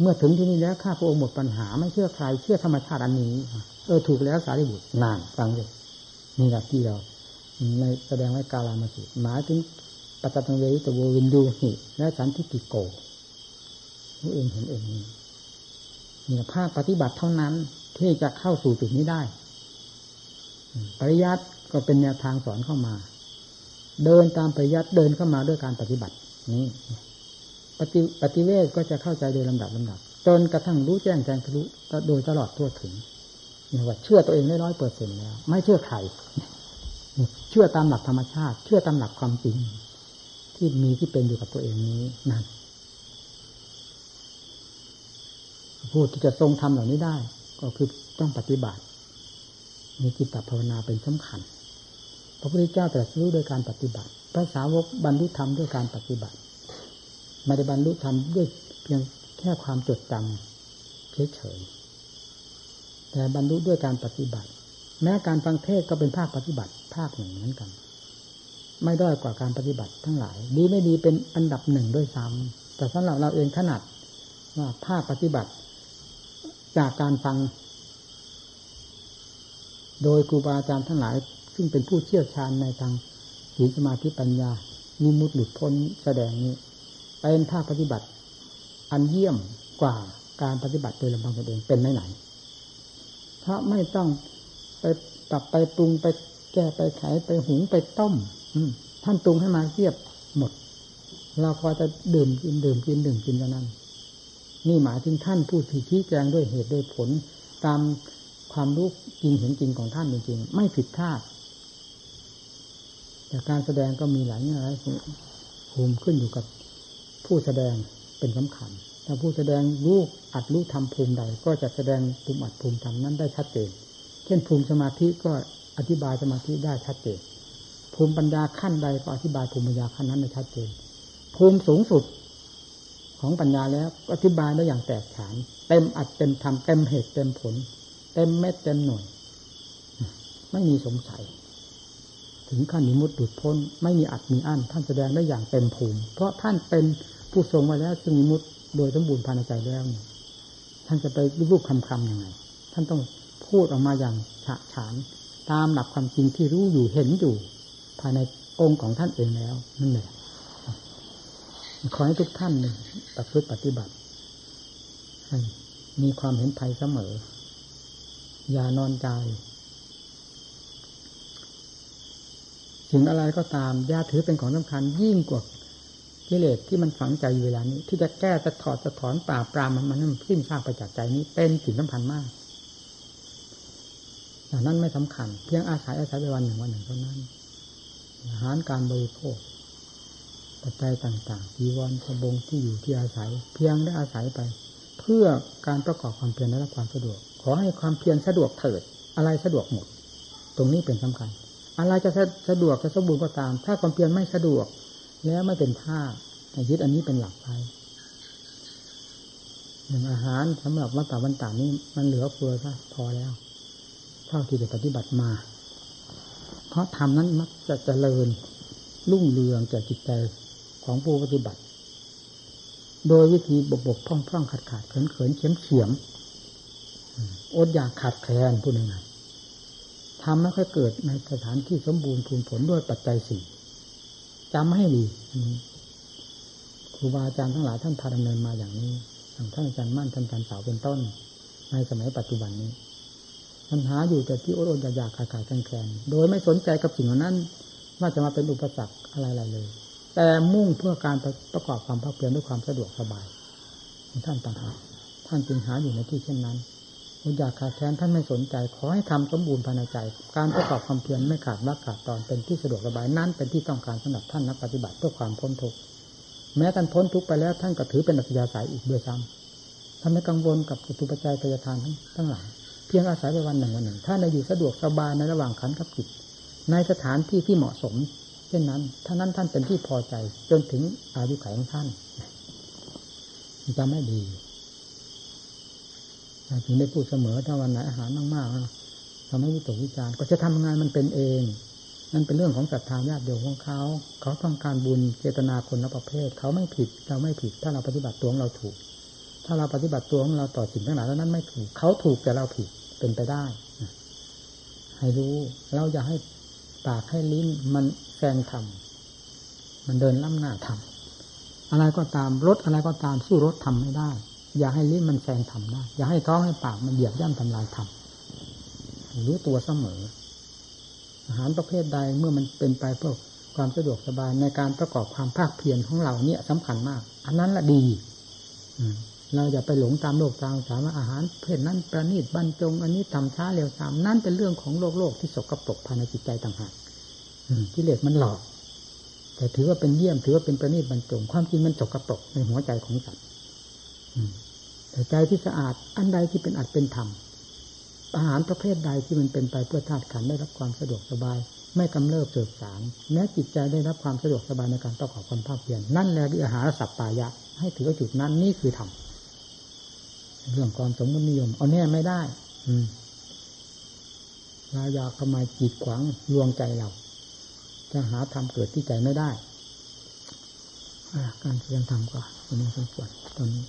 เมื่อถึงที่นี่แล้วข้าพระองค์หมดปัญหา ไม่เชื่อใครเชื่อธรรมชาติอันนี้ เออถูกแล้วสารีบุตรนานฟังเลยนี่แหละที่เราในแสดงไว้กาลามาสุหมายถึงปัจจังเวตโววินดูหิและสันทิติโก รู้เองเห็นเองนี่เนี่ยภาคปฏิบัติเท่านั้น ที่จะเข้าสู่จุดนี้ได้ ปริยัติก็เป็นแนวทางสอนเข้ามา เดินตามปริยัติเดินเข้ามาด้วยการปฏิบัติ นี้ปฏิปฏิเวทก็จะเข้าใจโดยลำดับลำดับจนกระทั่งรู้แจ้งแทงทะลุโดยตลอดทั่วถึงเนี่ยว่าเชื่อตัวเองได้ร้อยเปอร์เซ็นแล้ว ไม่เชื่อใครเชื่อตามหลักธรรมชาติ เชื่อตามหลักความจริง ที่มีที่เป็นอยู่กับตัวเองนี้นั่น พูดที่จะทรงทำเหล่านี้ได้ ก็คือต้องปฏิบัติ มีจิตตภาวนาเป็นสำคัญ พระพุทธเจ้าตรัสรู้โดยการปฏิบัติพระสาวกบรรลุธรรมด้วยการปฏิบัติไม่ได้บรรลุธรรมด้วยเพียงแค่ความจดจำเฉยๆแต่บรรลุด้วยการปฏิบัติ แม้การฟังเทศก็เป็นภาคปฏิบัติ ภาคหนึ่งเหมือนกัน ไม่ด้อยกว่าการปฏิบัติทั้งหลาย ดีไม่ดีเป็นอันดับหนึ่งด้วยซ้ำแต่สำหรับเราเองถนัดว่าภาคปฏิบัติ จากการฟัง โดยครูบาอาจารย์ทั้งหลาย ซึ่งเป็นผู้เชี่ยวชาญในทางศีลสมาธิปัญญามีมุดหลุดพ้นแสดงนี้ เป็นภาคปฏิบัติ อันเยี่ยมกว่าการปฏิบัติโดยลำพังตนเองเป็นไหนไหนเพราะไม่ต้องไปปรับไปปรุงไปแก้ไปไขไปหุงไปต้มท่านปรุงให้มาเรียบหมด เราพอจะดื่มกินดื่มกินดื่มกินเท่านั้น นี่หมายถึงท่านผู้ที่ชี้แจงด้วยเหตุด้วยผล ตามความรู้จริงเห็นจริงของท่านจริงๆไม่ผิดคาดแต่การแสดงก็มีหลายอย่างหลายภูมิขึ้นอยู่กับผู้แสดงเป็นสำคัญถ้าผู้แสดงรู้อัดรู้ทำภูมิใด ก็จะแสดงภูมิอัดภูมิทำนั้นได้ชัดเจน เช่นภูมิสมาธิก็อธิบายสมาธิได้ชัดเจนภูมิปัญญาขั้นใดก็อธิบายภูมิปัญญาขั้นนั้นได้ชัดเจนภูมิสูงสุด ของปัญญาแล้วอธิบายได้อย่างแตกฉาน เต็มอัดเต็มทำเต็มเหตุเต็มผล เต็มเม็ดเต็มหน่วยไม่มีสงสัย ถึงขั้นนิมุตดุดพ้น ไม่มีอัดมีอั้นท่านแสดงได้อย่างเต็มภูมิ เพราะท่านเป็นผู้ทรงมาแล้วซึ่งมุดโดยสมบูรณ์ภายในใจแล้วท่านจะไปรูปคำคำยังไง ท่านต้องพูดออกมาอย่างฉะฉาน ตามหลักความจริงที่รู้อยู่เห็นอยู่ ภายในองค์ของท่านเองแล้วนั่นแหละ ขอให้ทุกท่านหนึ่งประพฤติปฏิบัติให้มีความเห็นภัยเสมอ อย่านอนใจสิ่งอะไรก็ตามย่าถือเป็นของสำคัญยิ่งกว่ากิเลสที่มันฝังใจอยู่เวลานี้ ที่จะแก้จะถอดจะถอนป่าปรามมันมันสิ้นซากไปจากใจนี้ เป็นสิ่งสำคัญมากอย่างนั้นไม่สำคัญ เพียงอาศัยอาศัยไปวันหนึ่งวันหนึ่งเท่านั้นอาหารการบริโภค ปัจจัยต่างๆจีวรกระบงที่อยู่ที่อาศัย เพียงได้อาศัยไป เพื่อการประกอบความเพียรและความสะดวก ขอให้ความเพียรสะดวกเถิด อะไรสะดวกหมด ตรงนี้เป็นสำคัญ อะไรจะสะดวกจะสมบูรณ์ก็ตาม ถ้าความเพียรไม่สะดวก แล้วไม่เป็นท่ายึดอันนี้เป็นหลักไปหนึ่งอาหารสำหรับวัตถวันตานี้มันเหลือเฟือซะพอแล้วเท่าที่ได้ปฏิบัติมา เพราะธรรมนั้นมักจะเจริญรุ่งเรืองแก่จิตใจ ของผู้ปฏิบัติ โดยวิธีบกบกพร่องพร่องขาดขาดเขินเขินเขียมเขียมอดอยากขาดแคลนพูดยังไงทำไม่ค่อยเกิดในสถานที่สมบูรณ์พูนผลด้วยปัจจัยสี่จำให้ดีครูบาอาจารย์ทั้งหลายท่านพาดำเนินมาอย่างนี้อย่างท่านอาจารย์มั่นท่านอาจารย์สาวเป็นต้น ในสมัยปัจจุบันนี้ปัญหาอยู่แต่ที่อดอดอยากขาดขาดแคลนโดยไม่สนใจกับสิ่งเหล่านั้นว่าจะมาเป็นอุปสรรคอะไรๆเลย แต่มุ่งเพื่อการประกอบความภาคเพียรด้วยความสะดวกสบายท่านต่างหากท่านจึงหาอยู่ในที่เช่นนั้นอดอยากขาดแคลนท่านไม่สนใจ ขอให้ทำสมบูรณ์ภายในใจ การประกอบความเพียรไม่ขาดวักขาดตอนเป็นที่สะดวกสบายนั้นเป็นที่ต้องการสำหรับท่านนักปฏิบัติเพื่อความพ้นทุกข์แม้ท่านพ้นทุกข์ไปแล้วท่านก็ถือเป็นอัจฉริยะอีกด้วยซ้ำท่านไม่กังวลกับอุตุปัจจัยกายทานทั้งทั้งหลายเพียงอาศัยไปวันหนึ่งวันหนึ่งถ้านในอยู่สะดวกสบายในระหว่างขันกับจิตในสถานที่ที่เหมาะสม เช่นนั้นท่านั้นท่านเป็นที่พอใจ จนถึงอายุขัยของท่านจะไม่ดีถึงได้พูดเสมอถ้าวันไหนอาหารมากๆทำให้วิตกวิจารก็จะทำงานมันเป็นเอง นั่นเป็นเรื่องของศรัทธาญาติโยมของเขา เขาต้องการบุญเจตนาคนละประเภท เขาไม่ผิดเราไม่ผิด ถ้าเราปฏิบัติตัวของเราถูก ถ้าเราปฏิบัติตัวของเราต่อสิ่งทั้งหลายแล้วนั้นไม่ถูก เขาถูกแต่เราผิดเป็นไปได้ให้รู้เราอย่าให้ปากให้ลิ้นมัน แซงทำมันเดินล้ำหน้าทำอะไรก็ตามรถอะไรก็ตามสู้รถทำไม่ได้ อย่าให้ลิ้นมันแซงทำได้ อย่าให้ท้องให้ปากมันเหยียบย่ำทำลายทำรู้ตัวเสมอ อาหารประเภทใดเมื่อมันเป็นไปเพื่อความสะดวกสบายในการประกอบความภาคเพียรของเราเนี่ยสำคัญมาก อันนั้นละดีเราอย่าไปหลงตามโลกตามสารว่าอาหารเพศนั้นประณีตบรรจง อันนี้ทำช้าเร็วตามนั่นเป็นเรื่องของโลกโลกที่สกปรกภายในจิตใจต่างหาก กิเลสมันหลอก แต่ถือว่าเป็นเยี่ยม ถือว่าเป็นประณีตบรรจง ความจริงมันสกปรกในหัวใจของสัตว์แต่ใจที่สะอาด อันใดที่เป็นอัดเป็นธรรมอาหารประเภทใดที่มันเป็นไปเพื่อธาตุขันได้รับความสะดวกสบาย ไม่กำเริบเสบสารแม้จิตใจได้รับความสะดวกสบายในการประกอบความภาคเพียรนั่นแหละคืออาหารสัพปายะ ให้ถือว่าจุดนั้นนี่คือธรรมเรื่องความสมมตินิยม เอาแน่ไม่ได้ อืมลายาเข้ามจีดขวางลวงใจเรา จะหาธรรมเกิดที่ใจไม่ได้ การเรียนธรรมก็เป็นสมควรตอนนี้